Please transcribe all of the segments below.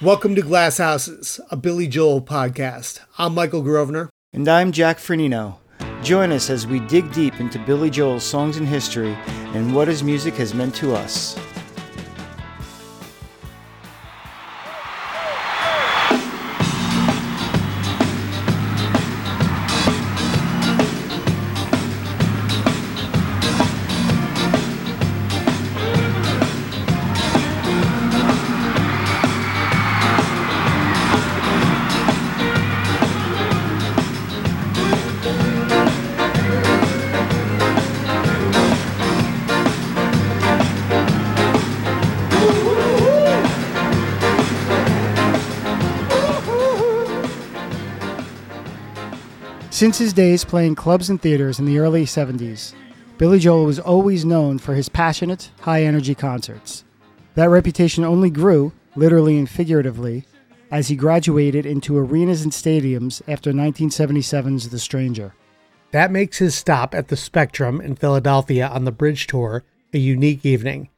Welcome to Glass Houses, a Billy Joel podcast. I'm Michael Grosvenor. And I'm Jack Firneno. Join us as we dig deep into Billy Joel's songs and history and what his music has meant to us. Since his days playing clubs and theaters in the early 70s, Billy Joel was always known for his passionate, high energy concerts. That reputation only grew, literally and figuratively, as he graduated into arenas and stadiums after 1977's The Stranger. That makes his stop at the Spectrum in Philadelphia on the Bridge Tour a unique evening.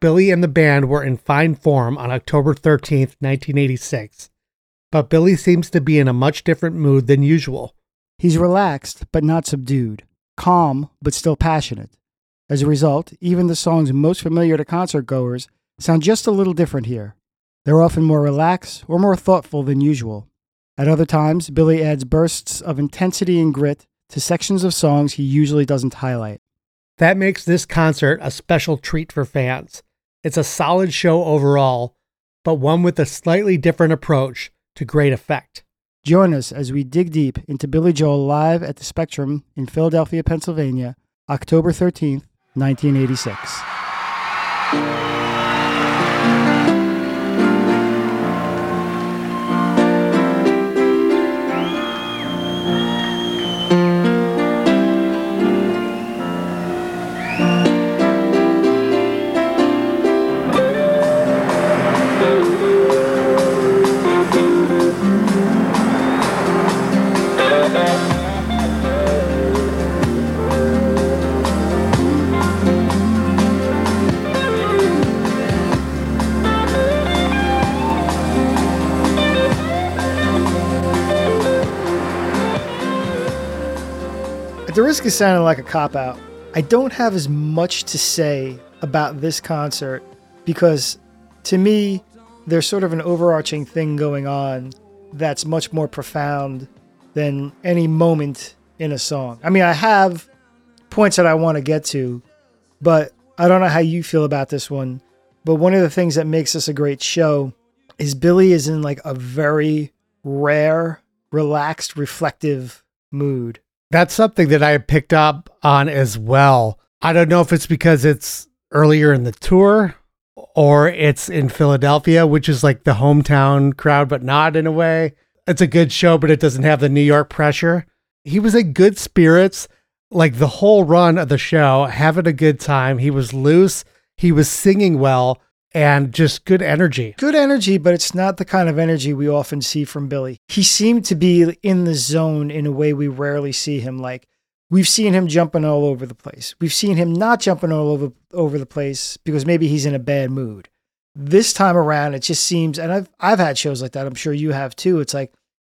Billy and the band were in fine form on October 13th, 1986, but Billy seems to be in a much different mood than usual. He's relaxed but not subdued, calm but still passionate. As a result, even the songs most familiar to concert goers sound just a little different here. They're often more relaxed or more thoughtful than usual. At other times, Billy adds bursts of intensity and grit to sections of songs he usually doesn't highlight. That makes this concert a special treat for fans. It's a solid show overall, but one with a slightly different approach to great effect. Join us as we dig deep into Billy Joel live at the Spectrum in Philadelphia, Pennsylvania, October 13th, 1986. Risk of sounding like a cop out, I don't have as much to say about this concert because to me, there's sort of an overarching thing going on that's much more profound than any moment in a song. I mean, I have points that I want to get to, but I don't know how you feel about this one. But one of the things that makes this a great show is Billy is in like a very rare, relaxed, reflective mood. That's something that I picked up on as well. I don't know if it's because it's earlier in the tour or it's in Philadelphia, which is like the hometown crowd, but not in a way. It's a good show, but it doesn't have the New York pressure. He was in good spirits, like the whole run of the show, having a good time. He was loose, he was singing well, and just good energy. Good energy, but it's not the kind of energy we often see from Billy. He seemed to be in the zone in a way we rarely see him. Like we've seen him jumping all over the place. We've seen him not jumping all over over the place because maybe he's in a bad mood. This time around, it just seems, and I've I've had shows like that. I'm sure you have too. It's like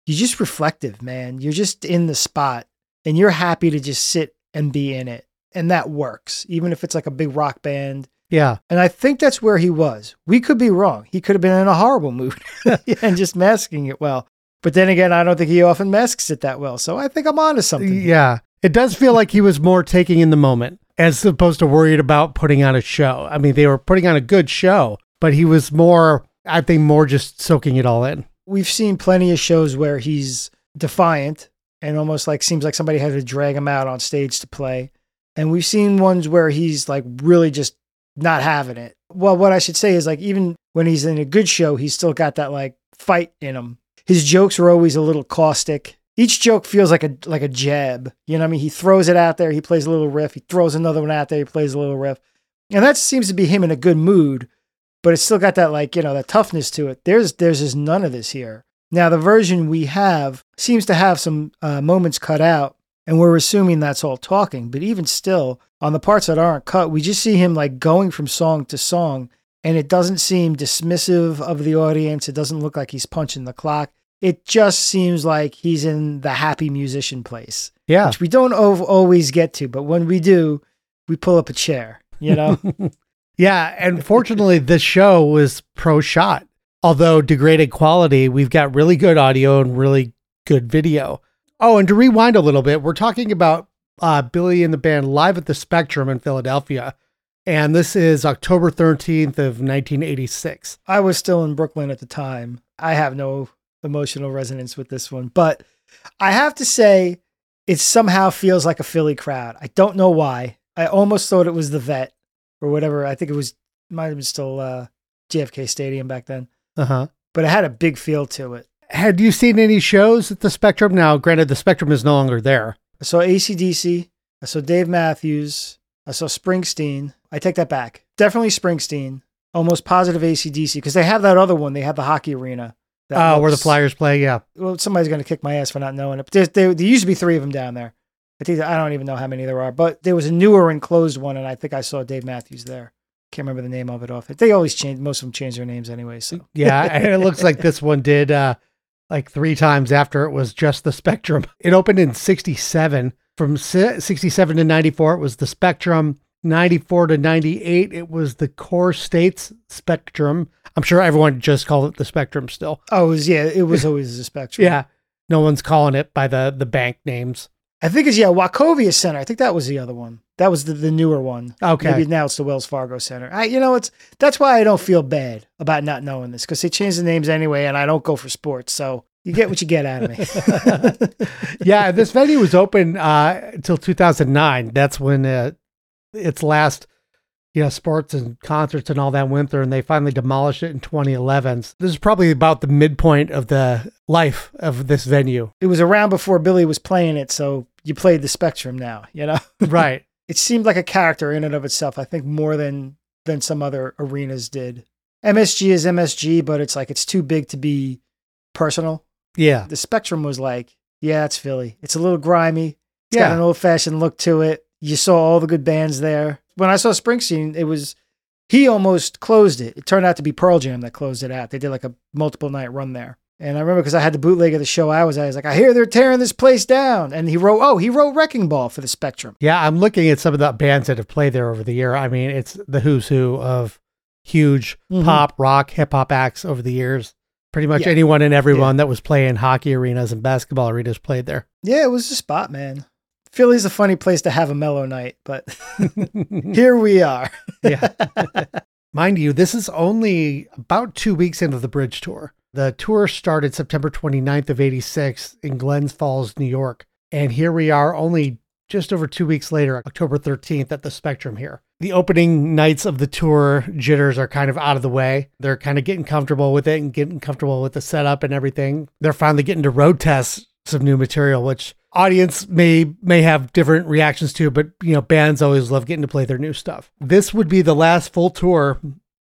you're just reflective, man. You're just in the spot, and you're happy to just sit and be in it, and that works. Even if it's like a big rock band Yeah. and I think that's where he was. We could be wrong. He could have been in a horrible mood and just masking it well. But then again, I don't think he often masks it that well. So I think I'm onto something. here. Yeah. It does feel like he was more taking in the moment as opposed to worried about putting on a show. I mean, they were putting on a good show, but he was more, I think, more just soaking it all in. We've seen plenty of shows where he's defiant and almost like seems like somebody had to drag him out on stage to play. And we've seen ones where he's like really just not having it. Well, what I should say is like even when he's in a good show, he's still got that like fight in him. His jokes are always a little caustic. Each joke feels like a like a jab. You know what I mean? He throws it out there, he plays a little riff, he throws another one out there, he plays a little riff. And that seems to be him in a good mood, but it's still got that like, you know, that toughness to it. There's there's just none of this here. Now the version we have seems to have some uh, moments cut out, and we're assuming that's all talking. But even still, on the parts that aren't cut, we just see him like going from song to song and it doesn't seem dismissive of the audience. It doesn't look like he's punching the clock. It just seems like he's in the happy musician place, Yeah. which we don't ov- always get to, but when we do, we pull up a chair, you know? yeah. And fortunately, this show was pro shot. Although degraded quality, we've got really good audio and really good video. Oh, and to rewind a little bit, we're talking about uh, Billy and the band live at the Spectrum in Philadelphia. And this is October 13th of 1986. I was still in Brooklyn at the time. I have no emotional resonance with this one, but I have to say it somehow feels like a Philly crowd. I don't know why. I almost thought it was the vet or whatever. I think it was might have been still uh, JFK Stadium back then, Uh huh. but it had a big feel to it. Had you seen any shows at the Spectrum? Now, granted, the Spectrum is no longer there. I saw ACDC. I saw Dave Matthews. I saw Springsteen. I take that back. Definitely Springsteen. Almost positive ACDC because they have that other one. They have the hockey arena. that Oh, where the Flyers play. Yeah. well, somebody's going to kick my ass for not knowing it. But there, there, there used to be three of them down there. I think I don't even know how many there are, but there was a newer enclosed one, and I think I saw Dave Matthews there. Can't remember the name of it off. They always change. Most of them change their names anyway. So Yeah. and it looks like this one did uh, like three times after it was just the Spectrum. It opened in 67. From 67 to 94, it was the Spectrum. 94 to 98, it was the CoreStates Spectrum. I'm sure everyone just called it the Spectrum still. oh, it was yeah, it was always the spectrum. Yeah. No one's calling it by the, the bank names. I think it's yeah, Wachovia Center. I think that was the other one. That was the, the newer one. Okay. Maybe now it's the Wells Fargo Center. I, you know, it's that's why I don't feel bad about not knowing this because they changed the names anyway, and I don't go for sports, so you get what you get out of me. yeah, this venue was open uh, until 2009. That's when uh, its last, you know, sports and concerts and all that went through, and they finally demolished it in 2011. So this is probably about the midpoint of the life of this venue. it was around before Billy was playing it, so you played the Spectrum now. You know. right. It seemed like a character in and of itself. I think more than than some other arenas did. MSG is MSG, but it's like it's too big to be personal. Yeah. The Spectrum was like, yeah, it's Philly. It's a little grimy. It's Yeah. got an old fashioned look to it. You saw all the good bands there. When I saw Springsteen, it was he almost closed it. It turned out to be Pearl Jam that closed it out. They did like a multiple night run there. And I remember because I had the bootleg of the show I was at, I was like, I hear they're tearing this place down. And he wrote, oh, he wrote Wrecking Ball for the Spectrum. Yeah. I'm looking at some of the bands that have played there over the year. I mean, it's the who's who of huge Mhm. pop, rock, hip hop acts over the years. Pretty much Yeah. anyone and everyone that was playing hockey arenas and basketball arenas played there. Yeah, it was a spot, man. Philly's a funny place to have a mellow night, but here we are. yeah. Mind you, this is only about two weeks into the bridge tour. The tour started September 29th of 86 in Glens Falls, New York. And here we are only just over two weeks later, October 13th at the Spectrum here. The opening nights of the tour jitters are kind of out of the way. They're kind of getting comfortable with it and getting comfortable with the setup and everything. They're finally getting to road test some new material, which audience may may have different reactions to, but you know, bands always love getting to play their new stuff. This would be the last full tour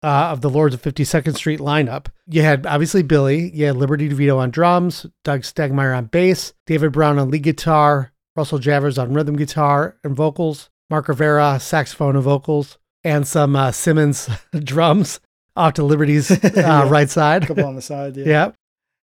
uh, of the Lords of 52nd Street lineup. You had obviously Billy, you had Liberty DeVito on drums, Doug Stegmeyer on bass, David Brown on lead guitar, Russell Javors on rhythm guitar and vocals, Mark Rivera saxophone and vocals, and some uh, Simmons drums off to Liberty's uh, Yeah. right side. couple on the side. Yeah. Yeah.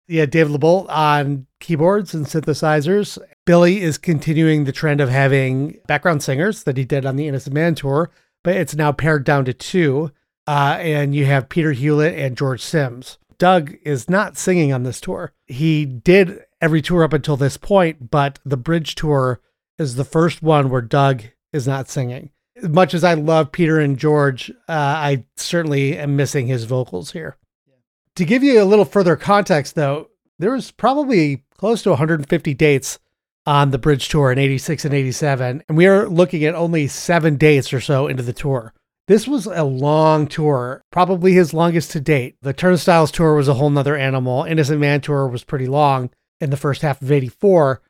Yeah, David LeBolt on keyboards and synthesizers. Billy is continuing the trend of having background singers that he did on the Innocent Man tour, but it's now pared down to two. Uh, and you have Peter Hewlett and George Simms. Doug is not singing on this tour. He did every tour up until this point, but the bridge tour is the first one where Doug is not singing. As much as I love Peter and George, uh, I certainly am missing his vocals here. To give you a little further context, though, there was probably close to 150 dates on the bridge tour in 86 and 87, and we are looking at only seven dates or so into the tour. This was a long tour, probably his longest to date. The Turnstiles tour was a whole nother animal. Innocent Man tour was pretty long in the first half of 84,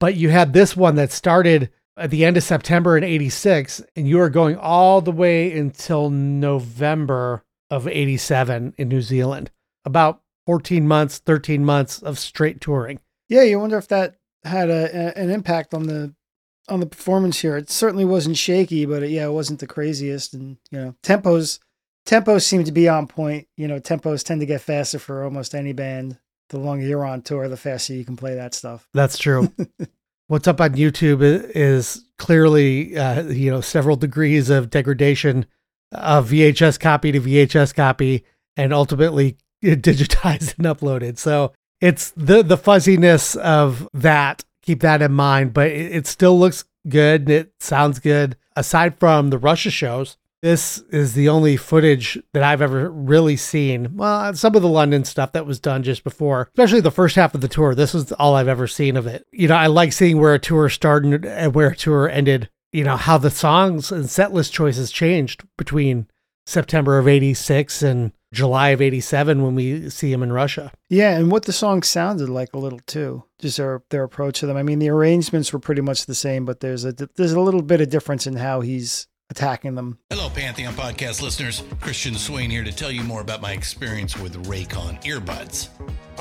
but you had this one that started at the end of September in 86, and you were going all the way until November of 87 in New Zealand. About 14 months, 13 months of straight touring. Yeah, you wonder if that had a, a- an impact on the on the performance here. It certainly wasn't shaky, but it, yeah, it wasn't the craziest. And you know, tempos tempos seem to be on point. You know, tempos tend to get faster for almost any band. The longer you're on tour, the faster you can play that stuff. That's true. What's up on YouTube is clearly, uh, you know, several degrees of degradation of VHS copy to VHS copy, and ultimately digitized and uploaded. So it's the the fuzziness of that. Keep that in mind, but it, it still looks good. It sounds good. Aside from the Russia shows, this is the only footage that I've ever really seen. Well, uh, some of the London stuff that was done just before, especially the first half of the tour. This is all I've ever seen of it. You know, I like seeing where a tour started and where a tour ended. You know, how the songs and set list choices changed between September of 86 and July of 87 when we see him in Russia. Yeah, and what the song sounded like a little too, just their their approach to them. I mean, the arrangements were pretty much the same, but there's a there's a little bit of difference in how he's attacking them. Hello, Pantheon podcast listeners. Christian Swain here to tell you more about my experience with Raycon earbuds.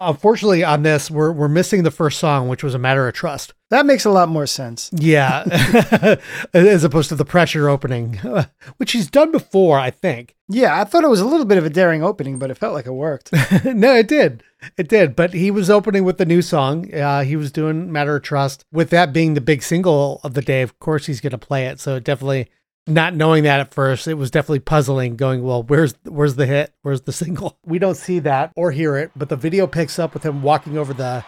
Unfortunately, on this, we're we're missing the first song, which was a matter of trust. That makes a lot more sense. Yeah, as opposed to the pressure opening, which he's done before, I think. Yeah, I thought it was a little bit of a daring opening, but it felt like it worked. no, it did, it did. But he was opening with the new song. Uh, he was doing "Matter of Trust." With that being the big single of the day, of course he's going to play it. So it definitely, not knowing that at first, it was definitely puzzling. Going, well, where's where's the hit? Where's the single? We don't see that or hear it, but the video picks up with him walking over the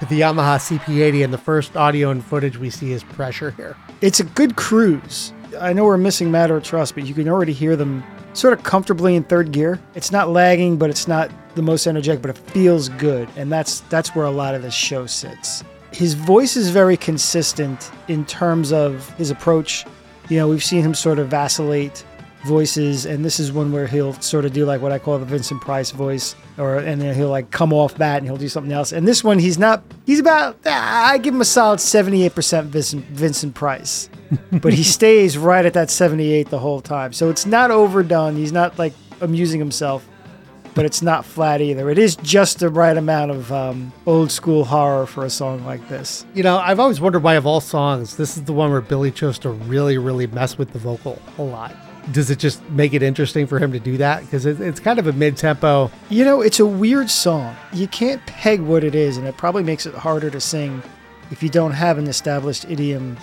the Yamaha CP80, and the first audio and footage we see is pressure here. It's a good cruise. I know we're missing Matter of Trust, but you can already hear them sort of comfortably in third gear. It's not lagging, but it's not the most energetic, but it feels good. And that's that's where a lot of this show sits. His voice is very consistent in terms of his approach. You know, we've seen him sort of vacillate voices, and this is one where he'll sort of do like what I call the Vincent Price voice, or and then he'll like come off that and he'll do something else. And this one, he's not. He's about. ah, I give him a solid seventy-eight percent Vincent Vincent Price, but he stays right at that seventy-eight the whole time. So it's not overdone. He's not like amusing himself. But it's not flat either. It is just the right amount of um, old school horror for a song like this. You know, I've always wondered why, of all songs, this is the one where Billy chose to really, really mess with the vocal a lot. Does it just make it interesting for him to do that? Because it's kind of a mid tempo. You know, it's a weird song. You can't peg what it is, and it probably makes it harder to sing if you don't have an established idiom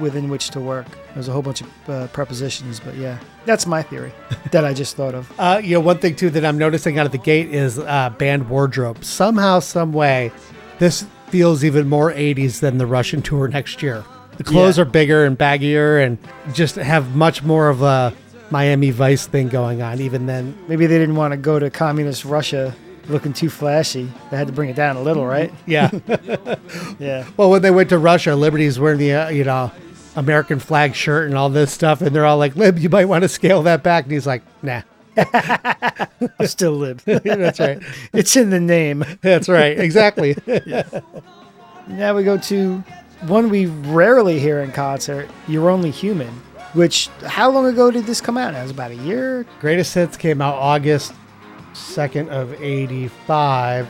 within which to work. There's a whole bunch of uh, prepositions, but yeah, that's my theory that I just thought of. Uh, you know, one thing too that I'm noticing out of the gate is uh, band wardrobe. Somehow, some way, this feels even more 80s than the Russian tour next year. The clothes Yeah. are bigger and baggier, and just have much more of a Miami Vice thing going on. Even then, Maybe they didn't want to go to communist Russia looking too flashy. They had to bring it down a little, right? yeah. Yeah. well, when they went to Russia, Liberty's wearing the uh, you know American flag shirt and all this stuff, and they're all like, "Lib, you might want to scale that back." And he's like, "Nah." I still live. That's right. it's in the name. That's right. Exactly. Now we go to one we rarely hear in concert, You're Only Human, which, how long ago did this come out? It was about a year. Greatest Hits came out August 2nd of 85.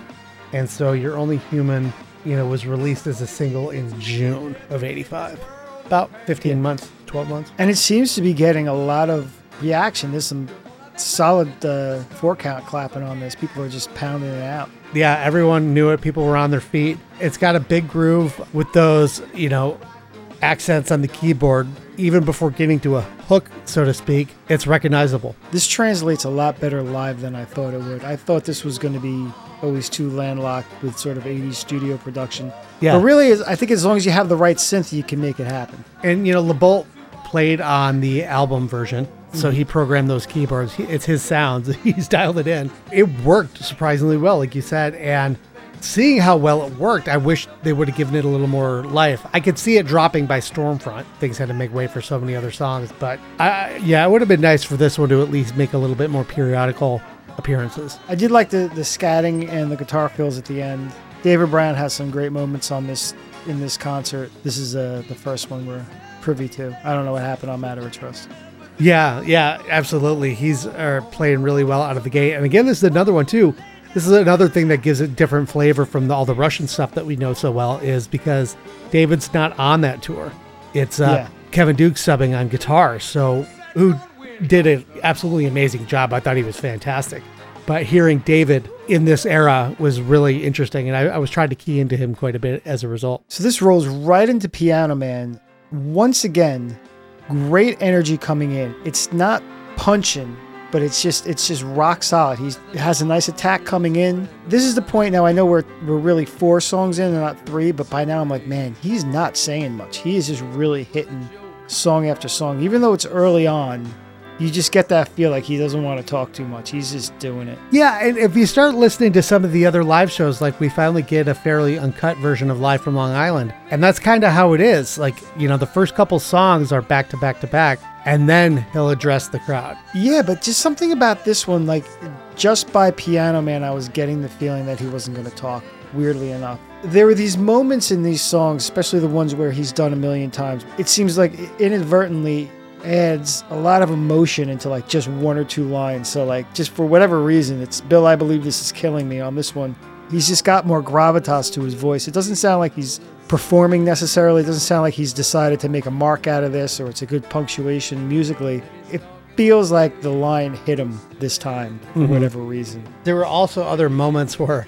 And so You're Only Human, you know, was released as a single in June of 85. About 15 months, 12 months. And it seems to be getting a lot of reaction. There's some solid uh, four count clapping on this. People are just pounding it out. Yeah, everyone knew it. People were on their feet. It's got a big groove with those, you know, accents on the keyboard. Even before getting to a hook, so to speak, it's recognizable. This translates a lot better live than I thought it would. I thought this was going to be always too landlocked with sort of 80s studio production. Yeah. But really, I think as long as you have the right synth, you can make it happen. And you know, LeBolt played on the album version, so mm-hmm. he programmed those keyboards. He, it's his sounds. He's dialed it in. It worked surprisingly well, like you said. And seeing how well it worked, I wish they would have given it a little more life. I could see it dropping by Storm Front. Things had to make way for so many other songs, but I, yeah, it would have been nice for this one to at least make a little bit more periodical appearances. I did like the, the scatting and the guitar fills at the end. David Brown has some great moments on this in this concert. This is uh, the first one we're privy to. I don't know what happened on Matter of Trust. Yeah, yeah, absolutely. He's uh, playing really well out of the gate. And again, this is another one too. This is another thing that gives it different flavor from the, all the Russian stuff that we know so well is because David's not on that tour. It's uh, Yeah. Kevin Duke subbing on guitar. So who did an absolutely amazing job. I thought he was fantastic. But hearing David in this era was really interesting, and I, I was trying to key into him quite a bit as a result. So this rolls right into Piano Man. Once again, great energy coming in. It's not punching, but it's just it's just rock solid. It has a nice attack coming in. This is the point now. I know we're we're really four songs in and not three, but by now I'm like, man, he's not saying much. He is just really hitting song after song. Even though it's early on, you just get that feel like he doesn't want to talk too much. He's just doing it. Yeah, and if you start listening to some of the other live shows, like we finally get a fairly uncut version of Live from Long Island. And that's kind of how it is. Like, you know, the first couple songs are back to back to back, and then he'll address the crowd. Yeah, but just something about this one, like just by Piano Man, I was getting the feeling that he wasn't going to talk, weirdly enough. There were these moments in these songs, especially the ones where he's done a million times. It seems like inadvertently adds a lot of emotion into like just one or two lines. So, like, just for whatever reason, it's Bill, I believe this is killing me on this one. He's just got more gravitas to his voice. It doesn't sound like he's performing necessarily. It doesn't sound like he's decided to make a mark out of this or it's a good punctuation musically. It feels like the line hit him this time for mm-hmm. whatever reason. There were also other moments where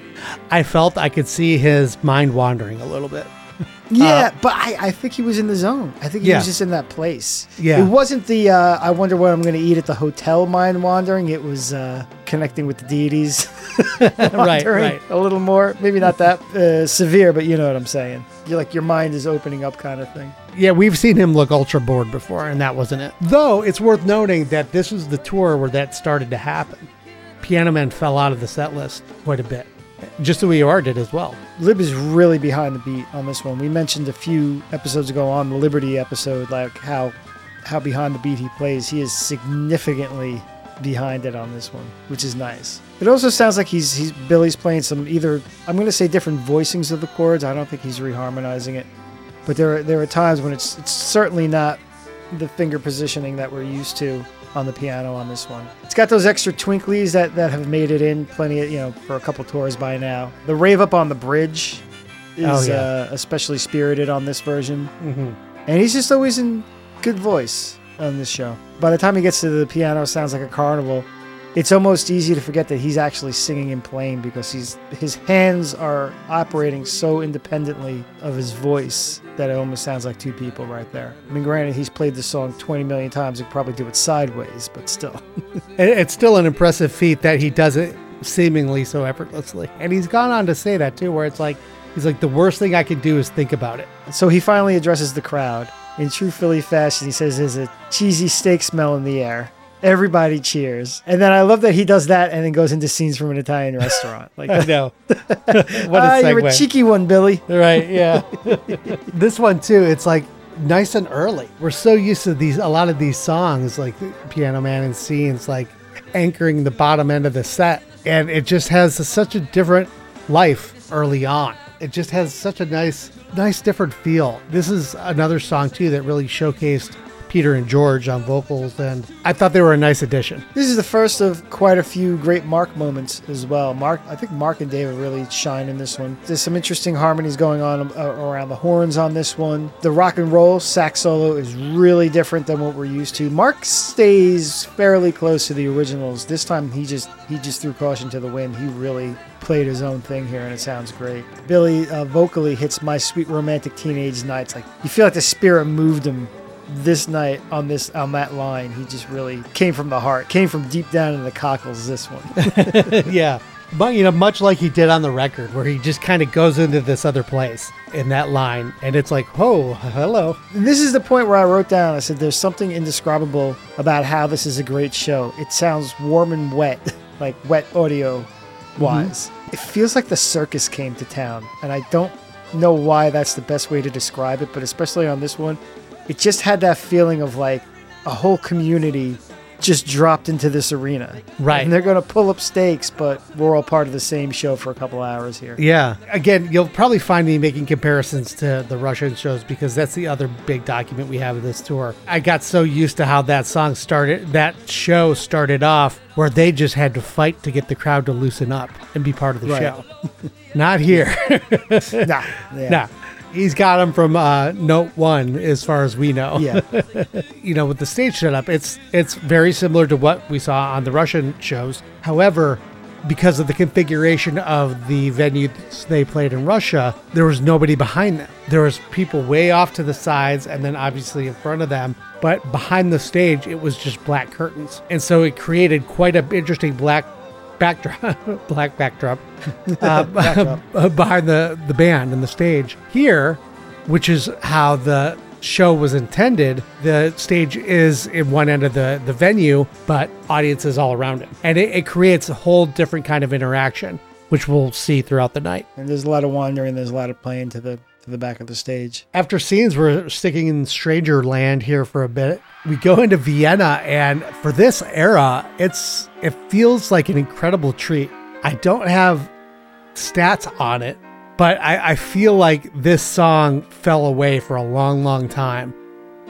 I felt I could see his mind wandering a little bit. Yeah, but I, I think he was in the zone. I think he Yeah. was just in that place. Yeah. It wasn't the uh, I wonder what I'm going to eat at the hotel mind wandering. It was uh, connecting with the deities. right, right. A little more. Maybe not that uh, severe, but you know what I'm saying. You're like your mind is opening up kind of thing. Yeah, we've seen him look ultra bored before, and that wasn't it. Though it's worth noting that this was the tour where that started to happen. Piano Man fell out of the set list quite a bit. Just the way you are did as well. Lib is really behind the beat on this one. We mentioned a few episodes ago on the Liberty episode, like how how behind the beat he plays. He is significantly behind it on this one, which is nice. It also sounds like he's he's Billy's playing some either I'm going to say different voicings of the chords. I don't think he's reharmonizing it, but there are, there are times when it's it's certainly not the finger positioning that we're used to on the piano on this one. It's got those extra twinklies that, that have made it in plenty of, you know, for a couple tours by now. The rave up on the bridge is Oh, yeah. uh, especially spirited on this version. hmm And he's just always in good voice on this show. By the time he gets to the piano, it sounds like a carnival. It's almost easy to forget that he's actually singing and playing because he's his hands are operating so independently of his voice that it almost sounds like two people right there. I mean, granted, he's played the song 20 million times. He could probably do it sideways, but still. It's still an impressive feat that he does it seemingly so effortlessly. And he's gone on to say that too, where it's like, he's like, the worst thing I could do is think about it. So he finally addresses the crowd. In true Philly fashion, he says there's a cheesy steak smell in the air. Everybody cheers. And then I love that he does that and then goes into scenes from an Italian restaurant. Like, I know. what a ah, you're a cheeky one, Billy. Right, yeah. this one too, it's like nice and early. We're so used to these a lot of these songs like Piano Man and Scenes like anchoring the bottom end of the set and it just has such a different life early on. It just has such a nice nice different feel. This is another song too that really showcased Peter and George on vocals and I thought they were a nice addition. This is the first of quite a few great Mark moments as well. Mark, I think Mark and David really shine in this one. There's some interesting harmonies going on uh, around the horns on this one. The rock and roll sax solo is really different than what we're used to. Mark stays fairly close to the originals. This time he just he just threw caution to the wind. He really played his own thing here and it sounds great. Billy uh, vocally hits my sweet romantic teenage nights like you feel like the spirit moved him this night on this on that line he just really came from the heart came from deep down in the cockles this one yeah. But you know, much like he did on the record, where he just kind of goes into this other place in that line, and it's like, oh, hello. And this is the point where i wrote down i said there's something indescribable about how this is a great show it sounds warm and wet like wet audio wise mm-hmm. it feels like the circus came to town and i don't know why that's the best way to describe it but especially on this one it just had that feeling of like a whole community just dropped into this arena Right. and they're going to pull up stakes but we're all part of the same show for a couple hours here Yeah. Again, you'll probably find me making comparisons to the Russian shows because that's the other big document we have of this tour. I got so used to how that song started, that show started off where they just had to fight to get the crowd to loosen up and be part of the Right. show. Not here. nah, yeah. nah. He's got them from uh, note one, as far as we know. yeah you know, with the stage setup, it's it's very similar to what we saw on the Russian shows. However, because of the configuration of the venues they played in Russia, there was nobody behind them. There was people way off to the sides and then obviously in front of them, but behind the stage it was just black curtains. And so it created quite an interesting black backdrop black backdrop uh, behind the the band and the stage. Here, which is how the show was intended. The stage is in one end of the, the venue, but audiences all around it. And it, it creates a whole different kind of interaction, which we'll see throughout the night. and there's a lot of wandering there's a lot of playing to the to the back of the stage After scenes, we're sticking in stranger land here for a bit. We go into Vienna, and for this era, it's it feels like an incredible treat. I don't have stats on it, but I, I feel like this song fell away for a long, long time.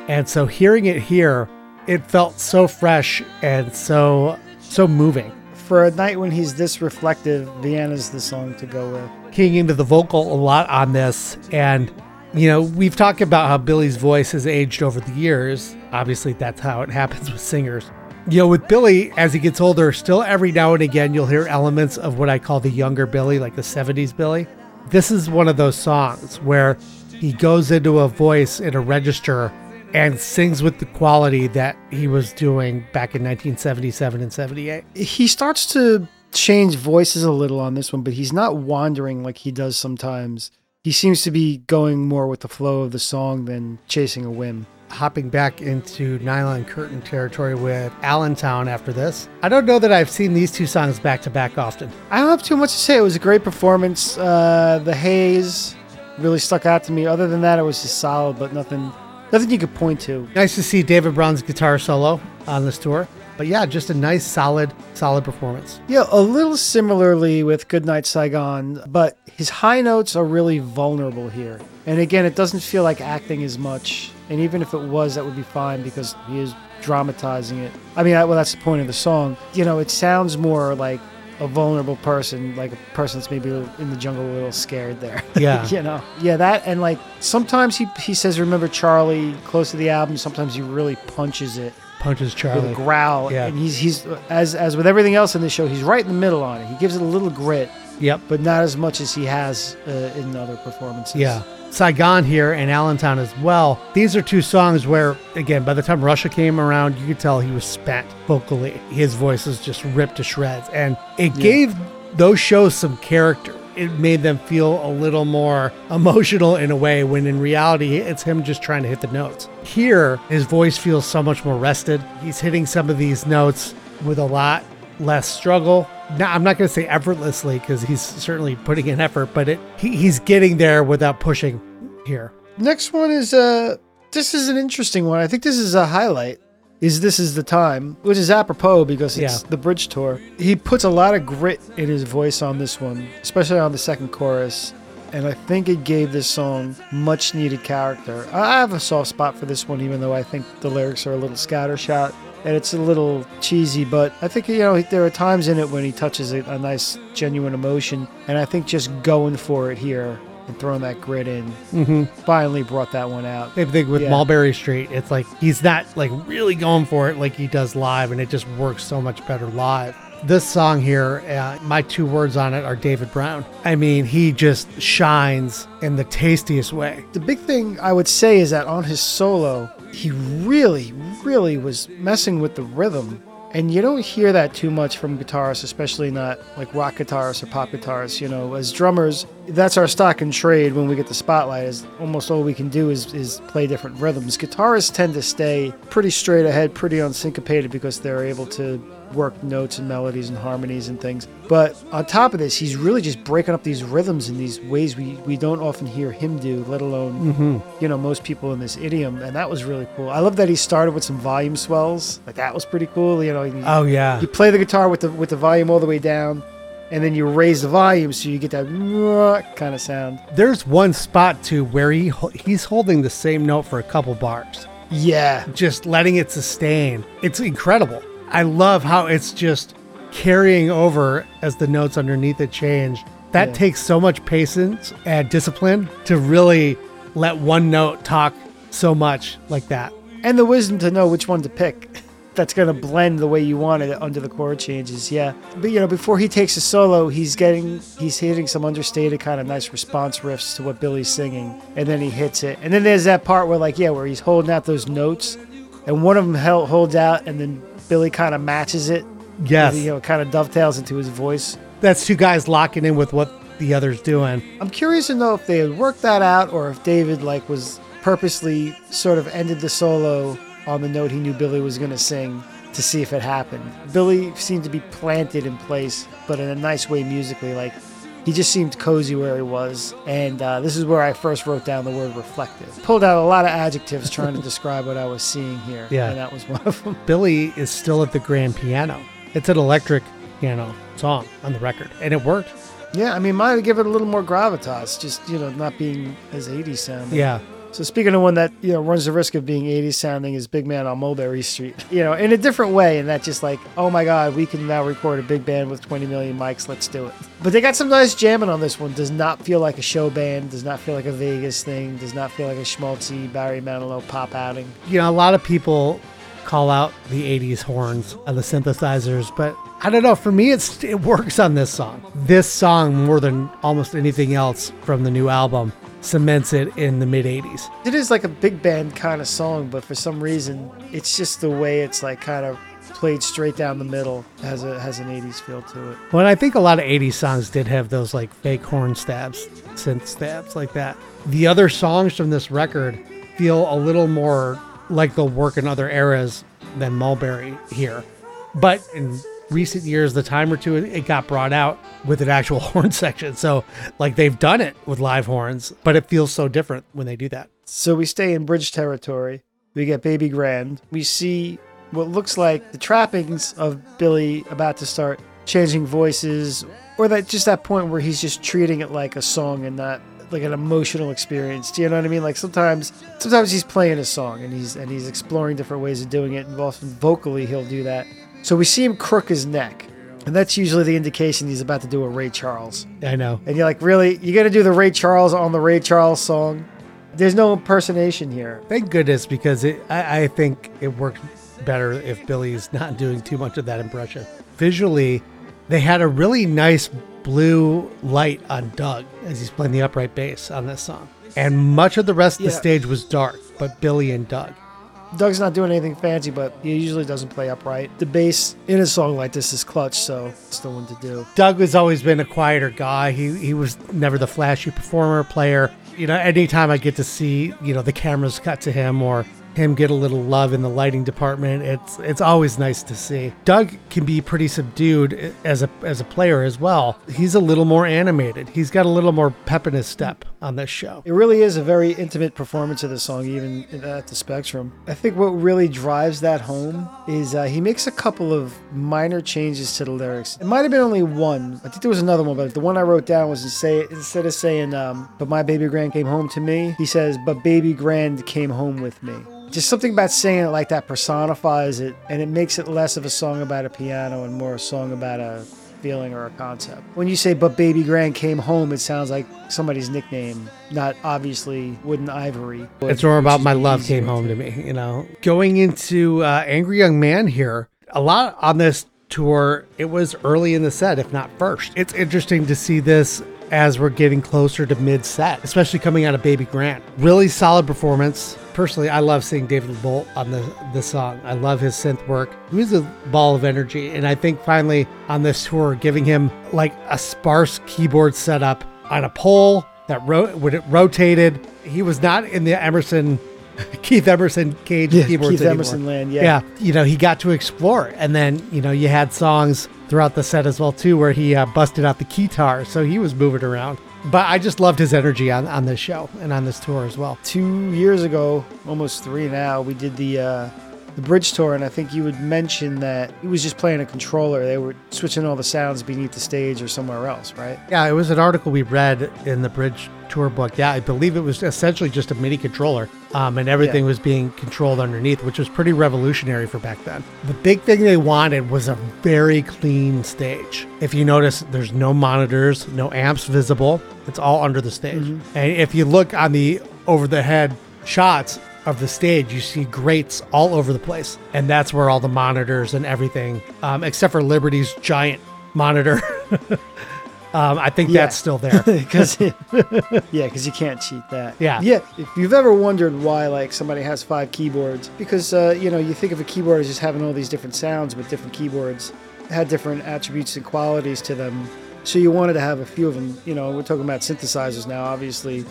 And so hearing it here, it felt so fresh and so so moving. For a night when he's this reflective, Vienna's the song to go with. keying into the vocal a lot on this. And, you know, we've talked about how Billy's voice has aged over the years. Obviously, that's how it happens with singers. You know, with Billy, as he gets older, still every now and again, you'll hear elements of what I call the younger Billy, like the 70s Billy. This is one of those songs where he goes into a voice in a register and sings with the quality that he was doing back in 1977 and 78. He starts to change voices a little on this one, but he's not wandering like he does sometimes. He seems to be going more with the flow of the song than chasing a whim. hopping back into Nylon Curtain territory with Allentown after this. I don't know that I've seen these two songs back to back often. I don't have too much to say. It was a great performance. Uh, the haze really stuck out to me. Other than that, it was just solid, but nothing, nothing you could point to. Nice to see David Brown's guitar solo on this tour. But yeah, just a nice, solid, solid performance. Yeah, a little similarly with Goodnight Saigon, but his high notes are really vulnerable here. And again, it doesn't feel like acting as much. And even if it was, that would be fine because he is dramatizing it. I mean, I- well, that's the point of the song. You know, it sounds more like a vulnerable person, like a person that's maybe in the jungle a little scared there. Yeah. you know, yeah, that and like sometimes he he says, "Remember Charlie?" close to the album. Sometimes he really punches it punches Charlie. with a growl. Yeah. And he's he's as as with everything else in this show, he's right in the middle on it. He gives it a little grit, Yep. but not as much as he has uh, in other performances. Yeah. Saigon here and Allentown as well. These are two songs where, again, by the time Russia came around, you could tell he was spent vocally. His voice was just ripped to shreds. And it gave those shows some character. It made them feel a little more emotional in a way when in reality it's him just trying to hit the notes. Here, his voice feels so much more rested. He's hitting some of these notes with a lot less struggle. Now, I'm not going to say effortlessly because he's certainly putting in effort, but it he, he's getting there without pushing here. Next one is uh this is an interesting one. I think this is a highlight. Is this is the time, which is apropos because it's Yeah. the bridge tour. He puts a lot of grit in his voice on this one, especially on the second chorus. And I think it gave this song much needed character. I I have a soft spot for this one, even though I think the lyrics are a little scattershot and it's a little cheesy. But I think, you know, there are times in it when he touches a, a nice, genuine emotion. And I think just going for it here and throwing that grit in Mm-hmm. finally brought that one out. Same thing with Yeah. Mulberry Street. It's like he's not like really going for it like he does live, and it just works so much better live. This song here, uh, my two words on it are David Brown. I mean, he just shines in the tastiest way. The big thing I would say is that on his solo, he really, really was messing with the rhythm. And you don't hear that too much from guitarists, especially not like rock guitarists or pop guitarists. You know, as drummers, that's our stock and trade when we get the spotlight. Is almost all we can do is, is play different rhythms. Guitarists tend to stay pretty straight ahead, pretty unsyncopated because they're able to work notes and melodies and harmonies and things. But on top of this, he's really just breaking up these rhythms in these ways we, we don't often hear him do, let alone, mm-hmm. you know, most people in this idiom. And that was really cool. I love that he started with some volume swells. Like that was pretty cool. You know, you, Oh yeah, you play the guitar with the with the volume all the way down, and then you raise the volume so you get that kind of sound. there's one spot too where he he's holding the same note for a couple bars, Yeah. just letting it sustain. It's incredible. I love how it's just carrying over as the notes underneath it change. That Yeah. takes so much patience and discipline to really let one note talk so much like that. and the wisdom to know which one to pick that's going to blend the way you want it under the chord changes yeah but you know before he takes a solo he's getting he's hitting some understated kind of nice response riffs to what billy's singing and then he hits it and then there's that part where like yeah where he's holding out those notes and one of them held, holds out and then billy kind of matches it Yes. you know it kind of dovetails into his voice That's two guys locking in with what the other's doing. I'm curious to know if they had worked that out or if David like was purposely sort of ended the solo on the note he knew Billy was going to sing to see if it happened. Billy seemed to be planted in place, but in a nice way musically. Like he just seemed cozy where he was, and uh, this is where I first wrote down the word reflective. Pulled out a lot of adjectives trying to describe what I was seeing here, Yeah. and that was one of them. Billy is still at the grand piano. It's an electric piano song on the record, and it worked. Yeah, I mean, might have given it a little more gravitas, just you know, not being as 80s sounding. Yeah. So speaking of one that you know runs the risk of being 80s sounding is Big Man on Mulberry Street, you know, in a different way, and that just like, oh my God, we can now record a big band with 20 million mics. Let's do it. But they got some nice jamming on this one. Does not feel like a show band. Does not feel like a Vegas thing. Does not feel like a schmaltzy Barry Manilow pop outing. You know, a lot of people call out the 80s horns and the synthesizers, but I don't know. For me, it's it works on this song. This song, more than almost anything else from the new album, cements it in the mid 80s. It is like a big band kind of song, but for some reason, it's just the way it's like kind of played straight down the middle has a has an 80s feel to it. Well, and I think a lot of 80s songs did have those like fake horn stabs, synth stabs like that. The other songs from this record feel a little more like they'll work in other eras than Mulberry here. But in recent years, the time or two it got brought out with an actual horn section. So, like, they've done it with live horns, but it feels so different when they do that. So we stay in bridge territory. We get Baby Grand. We see what looks like the trappings of Billy about to start changing voices, or that just that point where he's just treating it like a song and not like an emotional experience. Do you know what I mean? Like sometimes, sometimes he's playing a song and he's and he's exploring different ways of doing it, and often vocally he'll do that. So we see him crook his neck, and that's usually the indication he's about to do a Ray Charles. I know. And you're like, really? You got to do the Ray Charles on the Ray Charles song? There's no impersonation here. Thank goodness because it, I, I think it worked better if Billy's not doing too much of that impression. Visually, they had a really nice blue light on Doug as he's playing the upright bass on this song. And much of the rest of the Yeah. stage was dark, but Billy and Doug. Doug's not doing anything fancy, but he usually doesn't play upright. The bass in a song like this is clutch, so it's the one to do. Doug has always been a quieter guy. He he was never the flashy performer player. You know, anytime I get to see, you know, the cameras cut to him or him get a little love in the lighting department, it's it's always nice to see. Doug can be pretty subdued as a as a player as well. He's a little more animated. He's got a little more pep in his step on this show. It really is a very intimate performance of the song, even at the Spectrum. I think what really drives that home is uh, he makes a couple of minor changes to the lyrics. It might have been only one. I think there was another one, but the one I wrote down was say instead of saying um, "But my baby grand came home to me," he says "But baby grand came home with me." Just something about saying it like that personifies it, and it makes it less of a song about a piano and more a song about a feeling or a concept. When you say "But Baby Grand came home," it sounds like somebody's nickname, not obviously Wooden Ivory. It's more about my love came home to me, you know. Going into uh, Angry Young Man here, a lot on this tour, it was early in the set, if not first. It's interesting to see this as we're getting closer to mid set, especially coming out of Baby Grand. Really solid performance. Personally, I love seeing Dave LeBolt on the, the song. I love his synth work. He's a ball of energy. And I think finally on this tour, giving him like a sparse keyboard setup on a pole that ro- when it rotated, he was not in the Emerson, Keith Emerson cage Yeah, keyboards Keith anymore. Emerson land, yeah. yeah, you know, he got to explore, and then you know, you had songs throughout the set as well too, where he uh, busted out the guitar, so he was moving around. But I just loved his energy on on this show and on this tour as well. Two years ago, almost three now, we did the uh, the bridge tour, and I think you would mention that he was just playing a controller. They were switching all the sounds beneath the stage or somewhere else, right? Yeah, it was an article we read in the Bridge Tour book. Yeah, I believe it was essentially just a MIDI controller, um, and everything Yeah. was being controlled underneath, which was pretty revolutionary for back then. The big thing they wanted was a very clean stage. If you notice, there's no monitors, no amps visible. It's all under the stage. And if you look on the over the head shots of the stage, you see grates all over the place, and that's where all the monitors and everything, um, except for Liberty's giant monitor. um, I think Yeah. that's still there. Because yeah, because you can't cheat that. Yeah. yeah. If you've ever wondered why like somebody has five keyboards, because uh, you know you think of a keyboard as just having all these different sounds, but different keyboards had different attributes and qualities to them. So you wanted to have a few of them. You know, we're talking about synthesizers now. Obviously,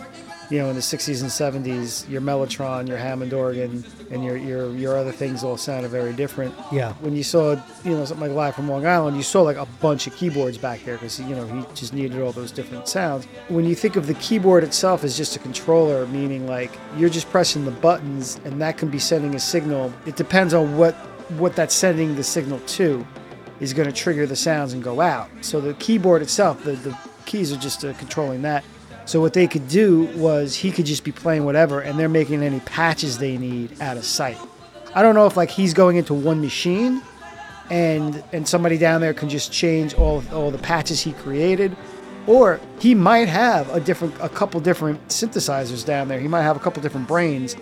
you know, in the 60s and 70s, your Mellotron, your Hammond organ, and your your your other things all sounded very different. Yeah. When you saw, you know, something like Live from Long Island, you saw like a bunch of keyboards back there because you know he just needed all those different sounds. When you think of the keyboard itself as just a controller, meaning like you're just pressing the buttons and that can be sending a signal. It depends on what what that's sending the signal to is going to trigger the sounds and go out. So the keyboard itself, the, the keys are just uh, controlling that. So what they could do was he could just be playing whatever, and they're making any patches they need out of sight. I don't know if like he's going into one machine, and and somebody down there can just change all all the patches he created, or he might have a different a couple different synthesizers down there. He might have a couple different brains,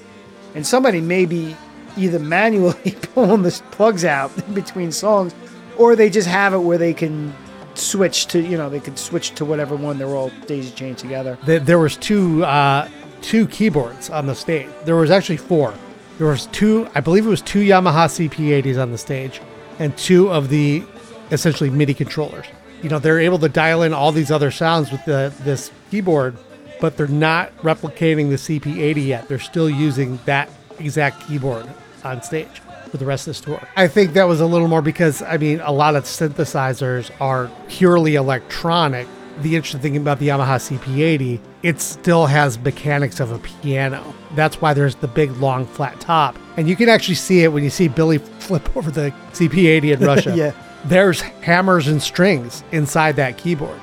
and somebody may be either manually pulling the plugs out in between songs, or they just have it where they can switch to you know they could switch to whatever one they're all daisy chained together. There, was two uh, two keyboards on the stage. There was actually four. There was two, I believe it was two Yamaha CP80s on the stage, and two of the essentially MIDI controllers. You know, they're able to dial in all these other sounds with the this keyboard, but they're not replicating the CP80 yet. They're still using that exact keyboard on stage for the rest of this tour. I think that was a little more because I mean a lot of synthesizers are purely electronic. The interesting thing about the Yamaha CP80, it still has mechanics of a piano. That's why there's the big long flat top. And you can actually see it when you see Billy flip over the CP80 in Russia. Yeah. There's hammers and strings inside that keyboard,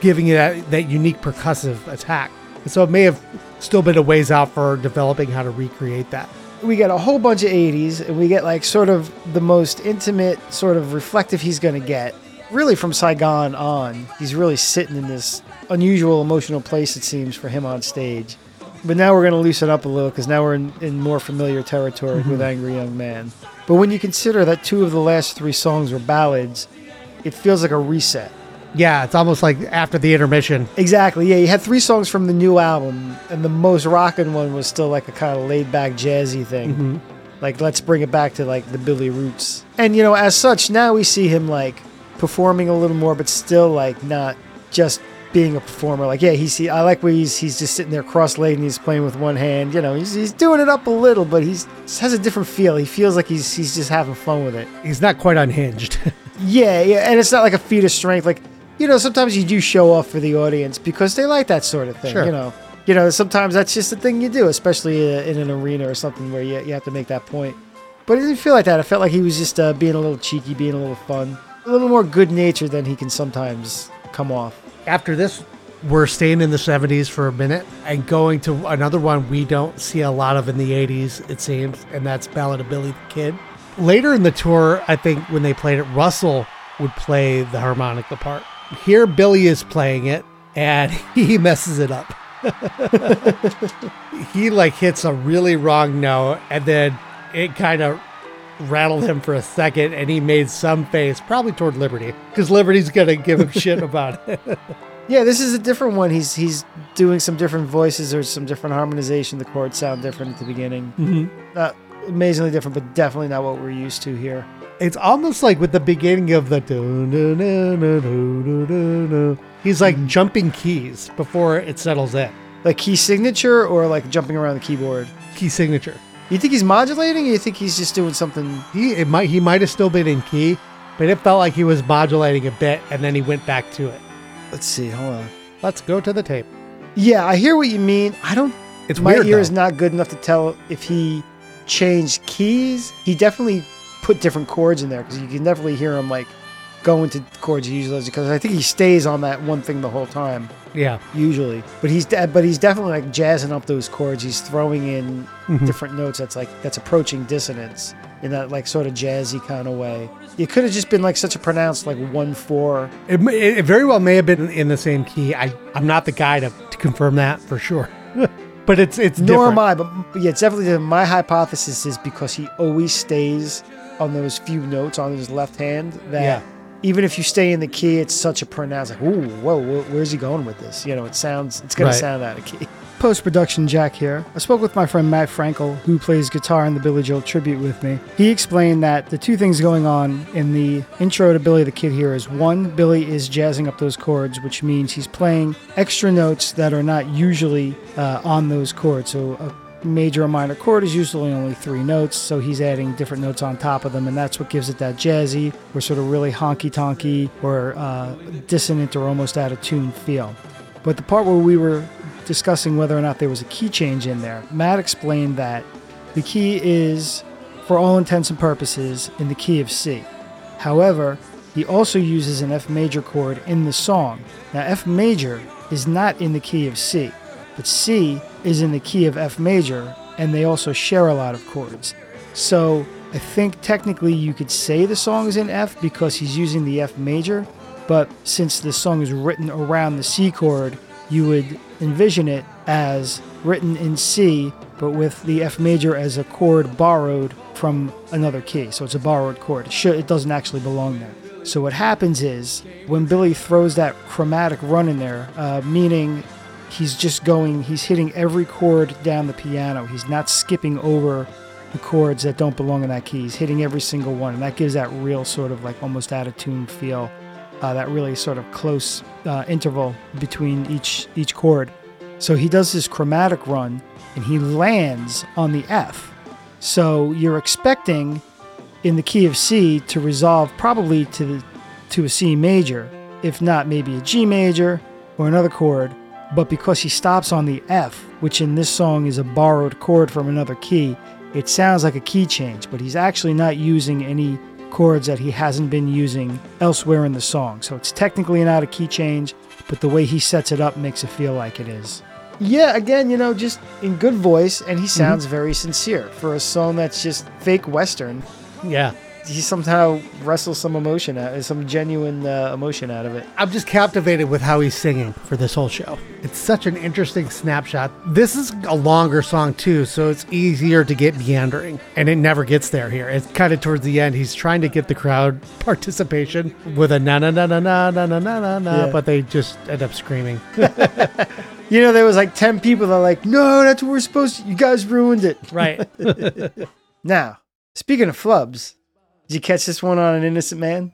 giving you that, that unique percussive attack. And so it may have still been a ways out for developing how to recreate that. We get a whole bunch of 80s and we get like sort of the most intimate sort of reflective he's going to get really from saigon on he's really sitting in this unusual emotional place it seems for him on stage But now we're going to loosen up a little because now we're in, in more familiar territory with mm-hmm. Angry Young Man. But when you consider that two of the last three songs were ballads, it feels like a reset. Yeah, it's almost like after the intermission. Exactly. Yeah, you had three songs from the new album, and the most rocking one was still like a kind of laid back jazzy thing. Mm-hmm. Like, let's bring it back to like the Billy roots. And you know, as such, now we see him like performing a little more, but still like not just being a performer. Like, yeah, he's he, I like where he's he's just sitting there cross-legged and he's playing with one hand. You know, he's he's doing it up a little, but he's has a different feel. He feels like he's he's just having fun with it. He's not quite unhinged. Yeah, yeah, and it's not like a feat of strength. Like, you know, sometimes you do show off for the audience because they like that sort of thing. Sure. You know, you know, sometimes that's just the thing you do, especially uh, in an arena or something where you, you have to make that point. But it didn't feel like that. It felt like he was just uh, being a little cheeky, being a little fun, a little more good natured than he can sometimes come off. after this, we're staying in the 70s for a minute and going to another one we don't see a lot of in the 80s, it seems, and that's Ballad of Billy the Kid. Later in the tour, I think when they played it, Russell would play the harmonica part. Here, Billy is playing it and he messes it up. he like hits a really wrong note and then it kind of rattled him for a second and he made some face, probably toward Liberty, because Liberty's going to give him shit about it. Yeah, this is a different one. He's he's doing some different voices or some different harmonization. The chords sound different at the beginning. Mm-hmm. Not amazingly different, but definitely not what we're used to here. It's almost like with the beginning of the dun, dun, dun, he's like mm-hmm. jumping keys before it settles in. Like key signature or like jumping around the keyboard. Key signature. You think he's modulating, or you think he's just doing something? He it might he might have still been in key, but it felt like he was modulating a bit and then he went back to it. Let's see. Hold on. Let's go to the tape. Yeah, I hear what you mean. I don't. It's my weird, ear though. is not good enough to tell if he changed keys. He definitely put different chords in there because you can definitely hear him like go into chords he usually because I think he stays on that one thing the whole time Yeah. usually. But he's de- but he's definitely like jazzing up those chords. He's throwing in Mm-hmm. different notes that's like that's approaching dissonance in that like sort of jazzy kind of way. It could have just been like such a pronounced like one four. It, it very well may have been in the same key. I I'm not the guy to, to confirm that for sure. but it's it's Nor am. I, but but yeah, it's definitely my hypothesis is because he always stays on those few notes on his left hand that Yeah. even if you stay in the key, it's such a pronounced like, ooh, whoa, wh- where's he going with this? You know, it sounds it's gonna Right. sound out of key. Post production Jack here. I spoke with my friend Matt Frankel, who plays guitar in the Billy Joel tribute with me. He explained that the two things going on in the intro to Billy the Kid here is one, Billy is jazzing up those chords, which means he's playing extra notes that are not usually uh, on those chords. So a major or minor chord is usually only three notes, so he's adding different notes on top of them, and that's what gives it that jazzy or sort of really honky tonky or uh, dissonant or almost out of tune feel. But the part where we were discussing whether or not there was a key change in there, Matt explained that the key is, for all intents and purposes, in the key of C. However, he also uses an F major chord in the song. Now, F major is not in the key of C, but C is in the key of F major, and they also share a lot of chords. So, I think technically you could say the song is in F because he's using the F major, but since the song is written around the C chord, you would envision it as written in C, but with the F major as a chord borrowed from another key. So it's a borrowed chord. It, doesn't actually belong there. So what happens is when Billy throws that chromatic run in there, uh, meaning he's just going, he's hitting every chord down the piano. He's not skipping over the chords that don't belong in that key. He's hitting every single one, and that gives that real sort of like almost out of tune feel. Uh, that really sort of close uh, interval between each each chord. So he does this chromatic run, and he lands on the F. So you're expecting in the key of C to resolve probably to the, to a C major, if not maybe a G major or another chord. But because he stops on the F, which in this song is a borrowed chord from another key, it sounds like a key change. But he's actually not using any chords that he hasn't been using elsewhere in the song. So it's technically not a key change, but the way he sets it up makes it feel like it is. Yeah, again, you know, just in good voice, and he mm-hmm. sounds very sincere for a song that's just fake Western. Yeah. He somehow wrestles some emotion out, some genuine uh, emotion out of it. I'm just captivated with how he's singing for this whole show. It's such an interesting snapshot. This is a longer song too, so it's easier to get meandering, and it never gets there here. It's kind of towards the end. He's trying to get the crowd participation with a na na na na na na na na na na, Yeah. but they just end up screaming. You know, there was like ten people that are like, "No, that's what we're supposed to. You guys ruined it." right. Now, speaking of flubs, did you catch this one on an innocent man?